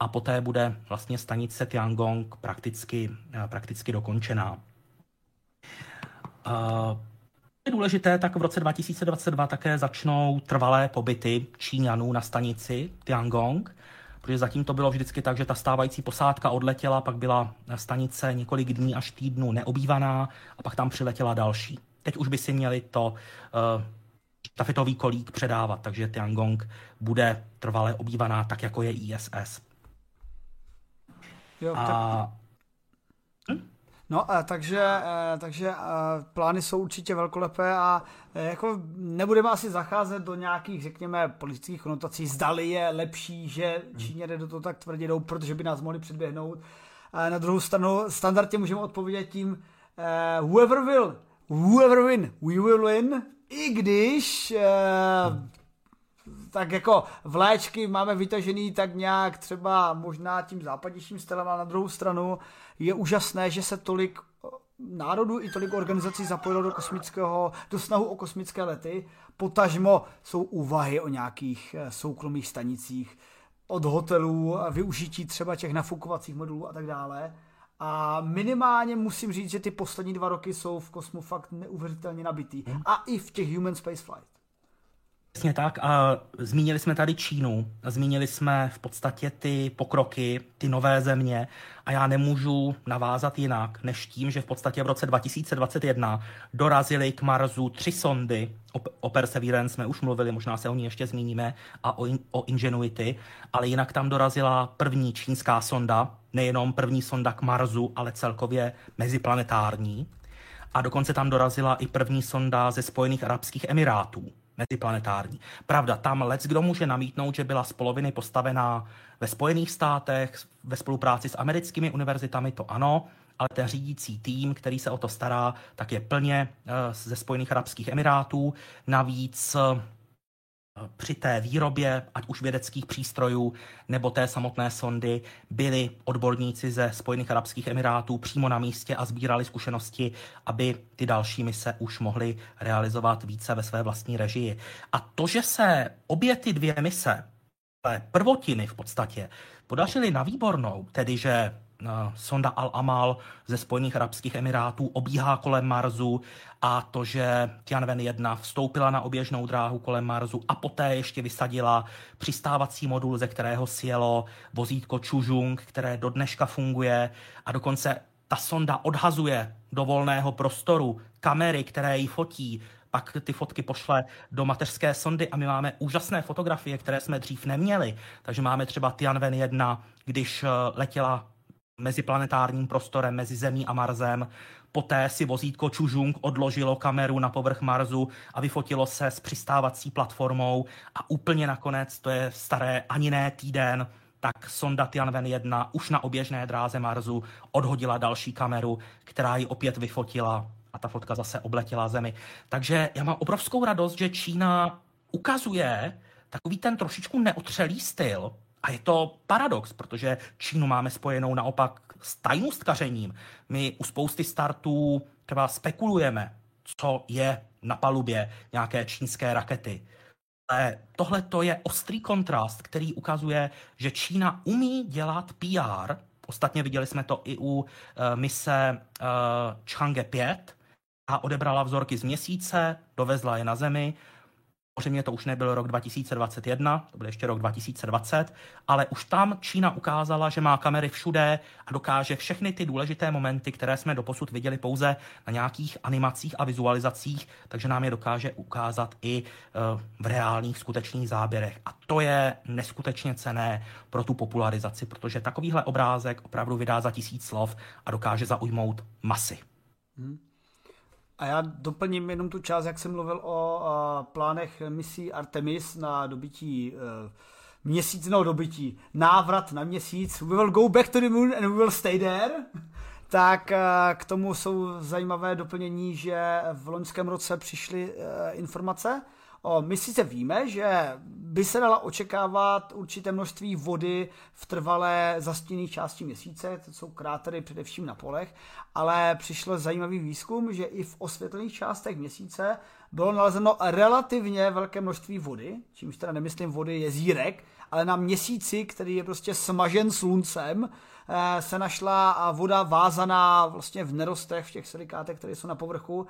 a poté bude vlastně stanice Tiangong prakticky, prakticky dokončená. Uh, je důležité, tak v roce 2022 také začnou trvalé pobyty Číňanů na stanici Tiangong, protože zatím to bylo vždycky tak, že ta stávající posádka odletěla, pak byla stanice několik dní až týdnů neobývaná a pak tam přiletěla další. Teď už by si měli to uh, štafetový kolík předávat, takže Tiangong bude trvale obývaná tak, jako je ISS. Jo, a tak... No, a takže, eh, takže eh, plány jsou určitě velkolepé a eh, jako nebudeme asi zacházet do nějakých, řekněme, politických konotací. Zdali je lepší, že Číňané do toho tak tvrdě jdou, protože by nás mohli předběhnout. A na druhou stranu standardně můžeme odpovědět tím whoever will, whoever win, we will win, i když uh, tak jako vléčky máme vytažený tak nějak třeba možná tím západnějším stylem, a na druhou stranu je úžasné, že se tolik eh, národů i tolik organizací zapojilo do kosmického, do snahu o kosmické lety. Potažmo jsou úvahy o nějakých eh, soukromých stanicích, od hotelů, využití třeba těch nafukovacích modulů a tak dále. A minimálně musím říct, že ty poslední dva roky jsou v kosmu fakt neuvěřitelně nabitý. Hmm. A i v těch human spaceflight. Přesně tak a zmínili jsme tady Čínu, zmínili jsme v podstatě ty pokroky, ty nové země a já nemůžu navázat jinak, než tím, že v podstatě v roce 2021 dorazily k Marsu tři sondy, o Perseverance jsme už mluvili, možná se o ní ještě zmíníme, a o, o Ingenuity, ale jinak tam dorazila první čínská sonda, nejenom první sonda k Marsu, ale celkově meziplanetární. A dokonce tam dorazila i první sonda ze Spojených Arabských Emirátů meziplanetární. Pravda, tam lec kdo může namítnout, že byla z poloviny postavená ve Spojených státech ve spolupráci s americkými univerzitami, to ano, ale ten řídící tým, který se o to stará, tak je plně eh, ze Spojených arabských emirátů. Navíc eh, při té výrobě, ať už vědeckých přístrojů nebo té samotné sondy, byli odborníci ze Spojených arabských emirátů přímo na místě a sbírali zkušenosti, aby ty další mise už mohly realizovat více ve své vlastní režii. A to, že se obě ty dvě mise, prvotiny v podstatě, podařily na výbornou, tedy že sonda Al-Amal ze Spojených arabských emirátů obíhá kolem Marsu a to, že Tianwen 1 vstoupila na oběžnou dráhu kolem Marsu a poté ještě vysadila přistávací modul, ze kterého sjelo vozítko Chuzhung, které do dneška funguje a dokonce ta sonda odhazuje do volného prostoru kamery, které ji fotí, pak ty fotky pošle do mateřské sondy a my máme úžasné fotografie, které jsme dřív neměli. Takže máme třeba Tianwen 1, když eh, letěla meziplanetárním prostorem mezi Zemí a Marsem. Poté si vozítko Čužung odložilo kameru na povrch Marsu a vyfotilo se s přistávací platformou a úplně nakonec, to je staré ani ne týden, tak sonda Tianwen 1 už na oběžné dráze Marsu odhodila další kameru, která ji opět vyfotila a ta fotka zase obletěla Zemi. Takže já mám obrovskou radost, že Čína ukazuje takový ten trošičku neotřelý styl, a je to paradox, protože Čínu máme spojenou naopak s tajnostkařením. My u spousty startů třeba spekulujeme, co je na palubě nějaké čínské rakety. Ale tohle to je ostrý kontrast, který ukazuje, že Čína umí dělat PR. Ostatně viděli jsme to i u uh, mise uh, Chang'e 5 a odebrala vzorky z měsíce, dovezla je na Zemi Samozřejmě to už nebyl rok 2021, to byl ještě rok 2020, ale už tam Čína ukázala, že má kamery všude a dokáže všechny ty důležité momenty, které jsme doposud viděli pouze na nějakých animacích a vizualizacích, takže nám je dokáže ukázat i eh, v reálných skutečných záběrech. A to je neskutečně cené pro tu popularizaci, protože takovýhle obrázek opravdu vydá za tisíc slov a dokáže zaujmout masy. Hmm. A já doplním jenom tu část, jak jsem mluvil o plánech misí Artemis na dobytí e, měsícného dobytí. Návrat na měsíc. We will go back to the moon and we will stay there. *laughs* Tak e, k tomu jsou zajímavé doplnění, že v loňském roce přišly e, informace, my sice víme, že by se dala očekávat určité množství vody v trvalé zastěných části měsíce, to jsou krátery především na polech, ale přišel zajímavý výzkum, že i v osvětlených částech měsíce bylo nalezeno relativně velké množství vody, čímž teda nemyslím vody jezírek, ale na měsíci, který je prostě smažen sluncem, eh, se našla voda vázaná vlastně v nerostech, v těch silikátech, které jsou na povrchu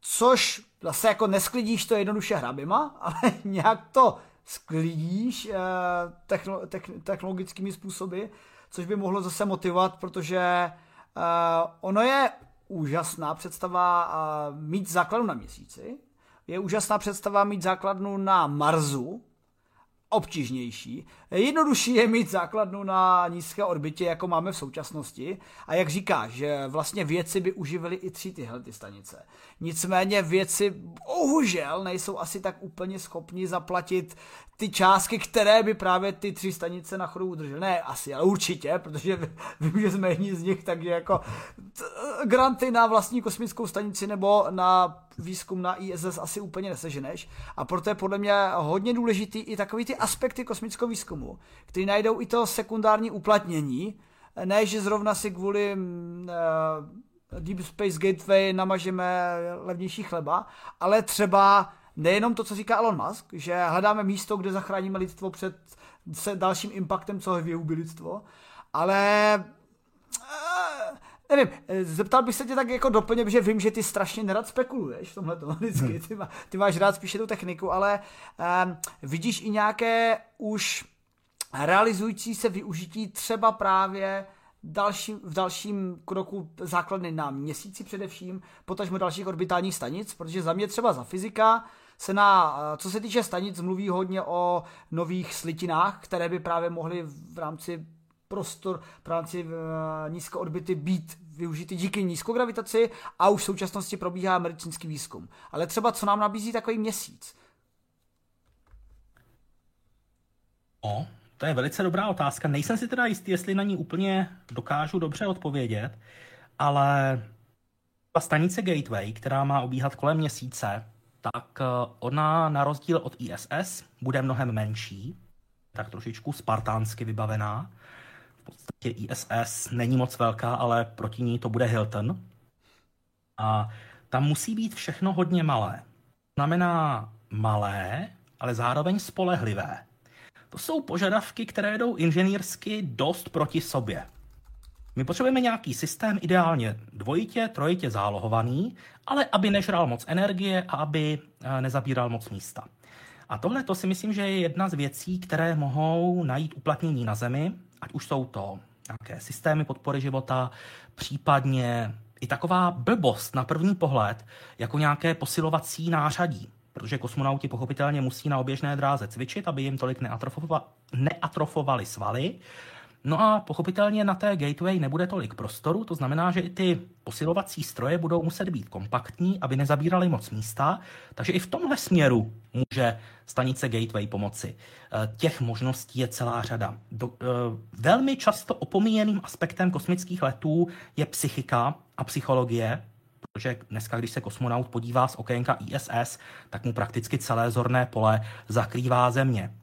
což zase jako nesklidíš to jednoduše hrabima, *laughs* ale nějak to sklidíš eh, techno, technologickými způsoby, což by mohlo zase motivovat, protože eh, ono je úžasná představa eh, mít základnu na měsíci, je úžasná představa mít základnu na Marsu, obtížnější. Jednodušší je mít základnu na nízké orbitě, jako máme v současnosti. A jak říkáš, že vlastně věci by uživili i tři tyhle ty stanice. Nicméně věci bohužel nejsou asi tak úplně schopni zaplatit ty částky, které by právě ty tři stanice na chodu udržely. Ne, asi, ale určitě, protože *laughs* vím, že jsme jedni z nich, takže jako granty na vlastní kosmickou stanici nebo na výzkum na ISS asi úplně neseženeš. A proto je podle mě hodně důležitý i takový ty aspekty kosmického výzkumu, který najdou i to sekundární uplatnění, ne, že zrovna si kvůli uh, Deep Space Gateway namažeme levnější chleba, ale třeba nejenom to, co říká Elon Musk, že hledáme místo, kde zachráníme lidstvo před se dalším impactem, co vyhubí lidstvo, ale uh, nevím, zeptal bych se tě tak jako doplně, protože vím, že ty strašně nerad spekuluješ v tomhle vždycky, hmm. ty, má, ty máš rád spíše tu techniku, ale um, vidíš i nějaké už realizující se využití třeba právě dalším, v dalším kroku základny na měsíci především, potažmo dalších orbitálních stanic, protože za mě třeba za fyzika se na, co se týče stanic, mluví hodně o nových slitinách, které by právě mohly v rámci prostor v rámci uh, nízkoorbity být využity díky nízkogravitaci a už v současnosti probíhá medicínský výzkum. Ale třeba co nám nabízí takový měsíc? O, to je velice dobrá otázka. Nejsem si teda jistý, jestli na ní úplně dokážu dobře odpovědět, ale ta stanice Gateway, která má obíhat kolem měsíce, tak eh, ona na rozdíl od ISS bude mnohem menší, tak trošičku spartánsky vybavená. V podstatě ISS není moc velká, ale proti ní to bude Hilton. A tam musí být všechno hodně malé. Znamená malé, ale zároveň spolehlivé. To jsou požadavky, které jdou inženýrsky dost proti sobě. My potřebujeme nějaký systém, ideálně dvojitě, trojitě zálohovaný, ale aby nežral moc energie a aby eh, nezabíral moc místa. A tohle to si myslím, že je jedna z věcí, které mohou najít uplatnění na Zemi, ať už jsou to nějaké systémy podpory života, případně i taková blbost na první pohled, jako nějaké posilovací nářadí. Protože kosmonauti pochopitelně musí na oběžné dráze cvičit, aby jim tolik neatrofova- neatrofovali svaly. No a pochopitelně na té gateway nebude tolik prostoru, to znamená, že i ty posilovací stroje budou muset být kompaktní, aby nezabírali moc místa, takže i v tomhle směru může stanice gateway pomoci. Eh, těch možností je celá řada. Uh, velmi často opomíjeným aspektem kosmických letů je psychika a psychologie, protože dneska, když se kosmonaut podívá z okénka ISS, tak mu prakticky celé zorné pole zakrývá země.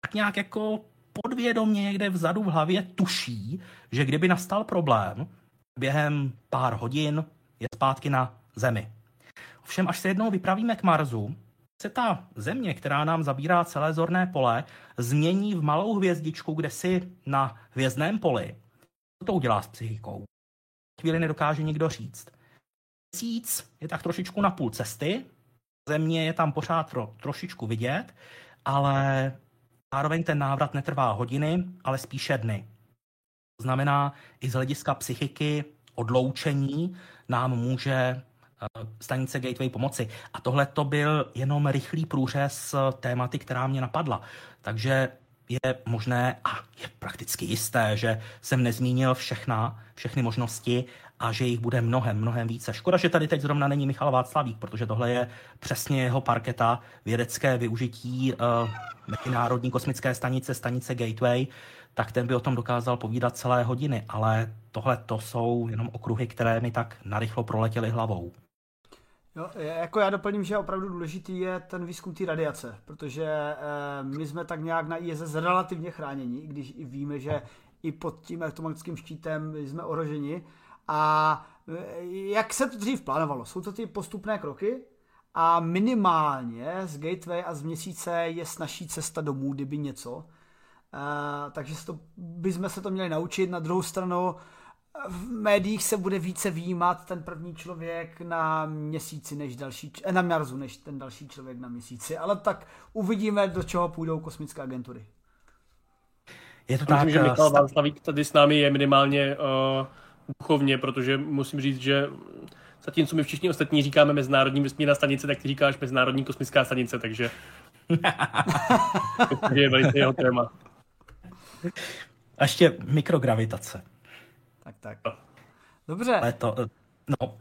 Tak nějak jako podvědomě někde vzadu v hlavě tuší, že kdyby nastal problém, během pár hodin je zpátky na Zemi. Ovšem, až se jednou vypravíme k Marsu, se ta země, která nám zabírá celé zorné pole, změní v malou hvězdičku, kde si na hvězdném poli. Co to udělá s psychikou? Chvíli nedokáže nikdo říct. Měsíc je tak trošičku na půl cesty, země je tam pořád tro, trošičku vidět, ale Zároveň ten návrat netrvá hodiny, ale spíše dny. To znamená, i z hlediska psychiky odloučení nám může eh, stanice Gateway pomoci. A tohle to byl jenom rychlý průřez tématy, která mě napadla. Takže je možné a je prakticky jisté, že jsem nezmínil všechna, všechny možnosti a že jich bude mnohem, mnohem více. Škoda, že tady teď zrovna není Michal Václavík, protože tohle je přesně jeho parketa, vědecké využití uh, Mezinárodní kosmické stanice, stanice Gateway, tak ten by o tom dokázal povídat celé hodiny, ale tohle to jsou jenom okruhy, které mi tak narychlo proletěly hlavou. Jo, jako já doplním, že opravdu důležitý je ten výzkum té radiace, protože eh, my jsme tak nějak na ISS relativně chráněni, když i víme, že i pod tím elektromagnetickým štítem jsme ohroženi. A eh, jak se to dřív plánovalo? Jsou to ty postupné kroky a minimálně z Gateway a z měsíce je snažší cesta domů, kdyby něco. Uh, takže to, bychom se to měli naučit. Na druhou stranu v médiích se bude více výjímat ten první člověk na měsíci než další, eh, na Marsu než ten další člověk na měsíci, ale tak uvidíme, do čeho půjdou kosmické agentury. Je to tak, Myslím, že Michal Václavík tady s námi je minimálně uh, duchovně, protože musím říct, že zatímco my všichni ostatní říkáme Mezinárodní vesmírná stanice, tak ty říkáš Mezinárodní kosmická stanice, takže *laughs* to je velice jeho téma. A ještě mikrogravitace. Tak, tak. Dobře. Ale to, no.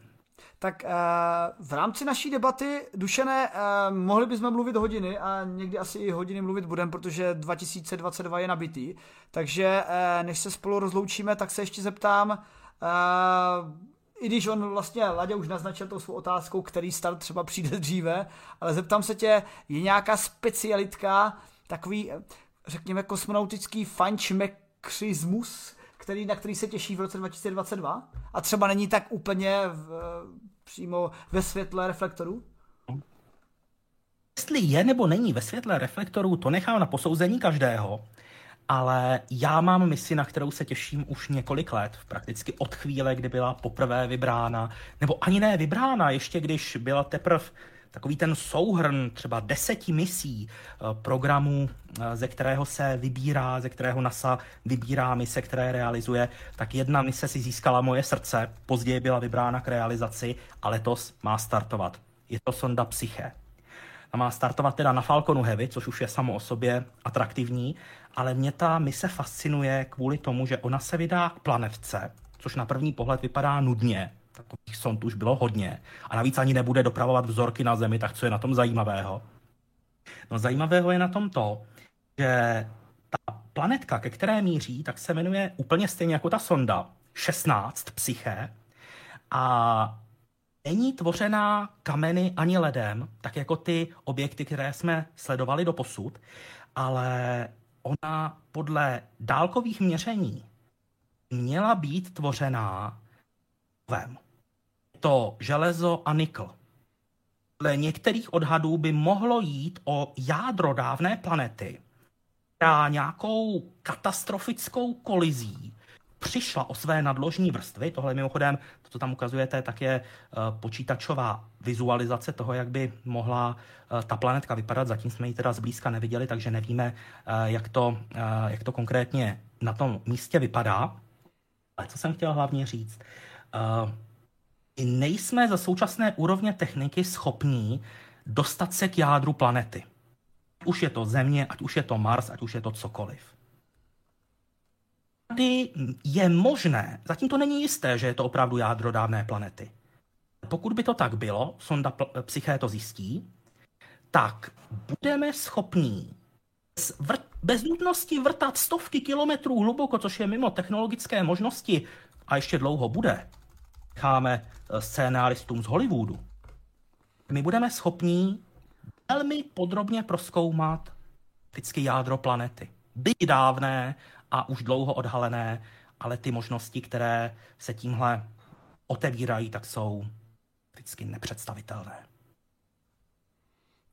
Tak uh, v rámci naší debaty, Dušené, uh, mohli bychom mluvit hodiny a někdy asi i hodiny mluvit budeme, protože 2022 je nabitý. Takže uh, než se spolu rozloučíme, tak se ještě zeptám, i když on vlastně, Ladě už naznačil tou svou otázkou, který start třeba přijde dříve, ale zeptám se tě, je nějaká specialitka, takový, řekněme, kosmonautický fančmekrismus, který, na který se těší v roce 2022 a třeba není tak úplně v, přímo ve světle reflektorů? Jestli je nebo není ve světle reflektorů, to nechám na posouzení každého, ale já mám misi, na kterou se těším už několik let, prakticky od chvíle, kdy byla poprvé vybrána, nebo ani ne vybrána, ještě když byla teprve takový ten souhrn třeba deseti misí eh, programů, eh, ze kterého se vybírá, ze kterého NASA vybírá mise, které realizuje, tak jedna mise si získala moje srdce, později byla vybrána k realizaci a letos má startovat. Je to sonda Psyche. A má startovat teda na Falconu Heavy, což už je samo o sobě atraktivní, ale mě ta mise fascinuje kvůli tomu, že ona se vydá k planetce, což na první pohled vypadá nudně, takových sond už bylo hodně. A navíc ani nebude dopravovat vzorky na Zemi, tak co je na tom zajímavého? No zajímavého je na tom to, že ta planetka, ke které míří, tak se jmenuje úplně stejně jako ta sonda 16 Psyche a není tvořená kameny ani ledem, tak jako ty objekty, které jsme sledovali do posud, ale ona podle dálkových měření měla být tvořená kovem. To železo a nikl. Dle některých odhadů by mohlo jít o jádro dávné planety, která nějakou katastrofickou kolizí přišla o své nadložní vrstvy. Tohle mimochodem, to, co tam ukazujete, tak je uh, počítačová vizualizace toho, jak by mohla uh, ta planetka vypadat. Zatím jsme ji teda zblízka neviděli, takže nevíme, uh, jak, to, jak to konkrétně na tom místě vypadá. Ale co jsem chtěl hlavně říct, nejsme za současné úrovně techniky schopní dostat se k jádru planety. Už je to Země, ať už je to Mars, ať už je to cokoliv. Tady je možné, zatím to není jisté, že je to opravdu jádro dávné planety. Pokud by to tak bylo, sonda Psyché to zjistí, tak budeme schopní bez, bez nutnosti vrtat stovky kilometrů hluboko, což je mimo technologické možnosti a ještě dlouho bude, necháme eh, scénáristům z Hollywoodu, my budeme schopní velmi podrobně proskoumat vždycky jádro planety. Byť dávné a už dlouho odhalené, ale ty možnosti, které se tímhle otevírají, tak jsou vždycky nepředstavitelné.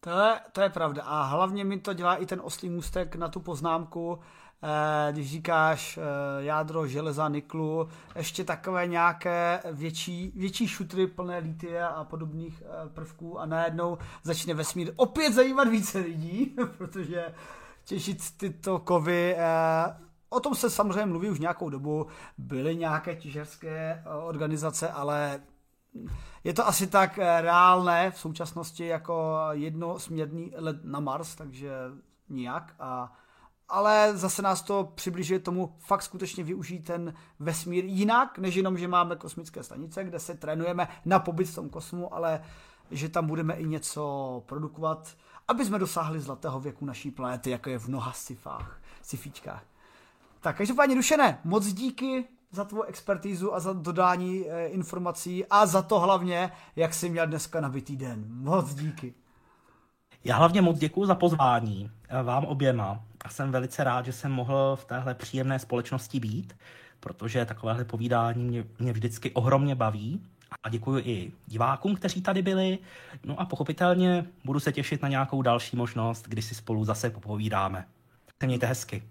To je, to je pravda. A hlavně mi to dělá i ten oslý můstek na tu poznámku, eh, když říkáš eh, jádro železa, niklu, ještě takové nějaké větší, větší šutry plné litia a podobných eh, prvků a najednou začne vesmír opět zajímat více lidí, *laughs* protože těšit tyto kovy O tom se samozřejmě mluví už nějakou dobu, byly nějaké těžerské organizace, ale je to asi tak eh, reálné v současnosti jako jednosměrný let na Mars, takže nijak. A, ale zase nás to přibližuje tomu fakt skutečně využít ten vesmír jinak, než jenom, že máme kosmické stanice, kde se trénujeme na pobyt v tom kosmu, ale že tam budeme i něco produkovat, aby jsme dosáhli zlatého věku naší planety, jako je v mnoha sci-fách, sci-fíčkách. Tak každopádně Dušené, moc díky za tvou expertízu a za dodání e, informací a za to hlavně, jak jsi měl dneska nabitý den. Moc díky. Já hlavně moc děkuji za pozvání eh, vám oběma a jsem velice rád, že jsem mohl v téhle příjemné společnosti být, protože takovéhle povídání mě, mě vždycky ohromně baví a děkuji i divákům, kteří tady byli. No a pochopitelně budu se těšit na nějakou další možnost, kdy si spolu zase popovídáme. Mějte hezky.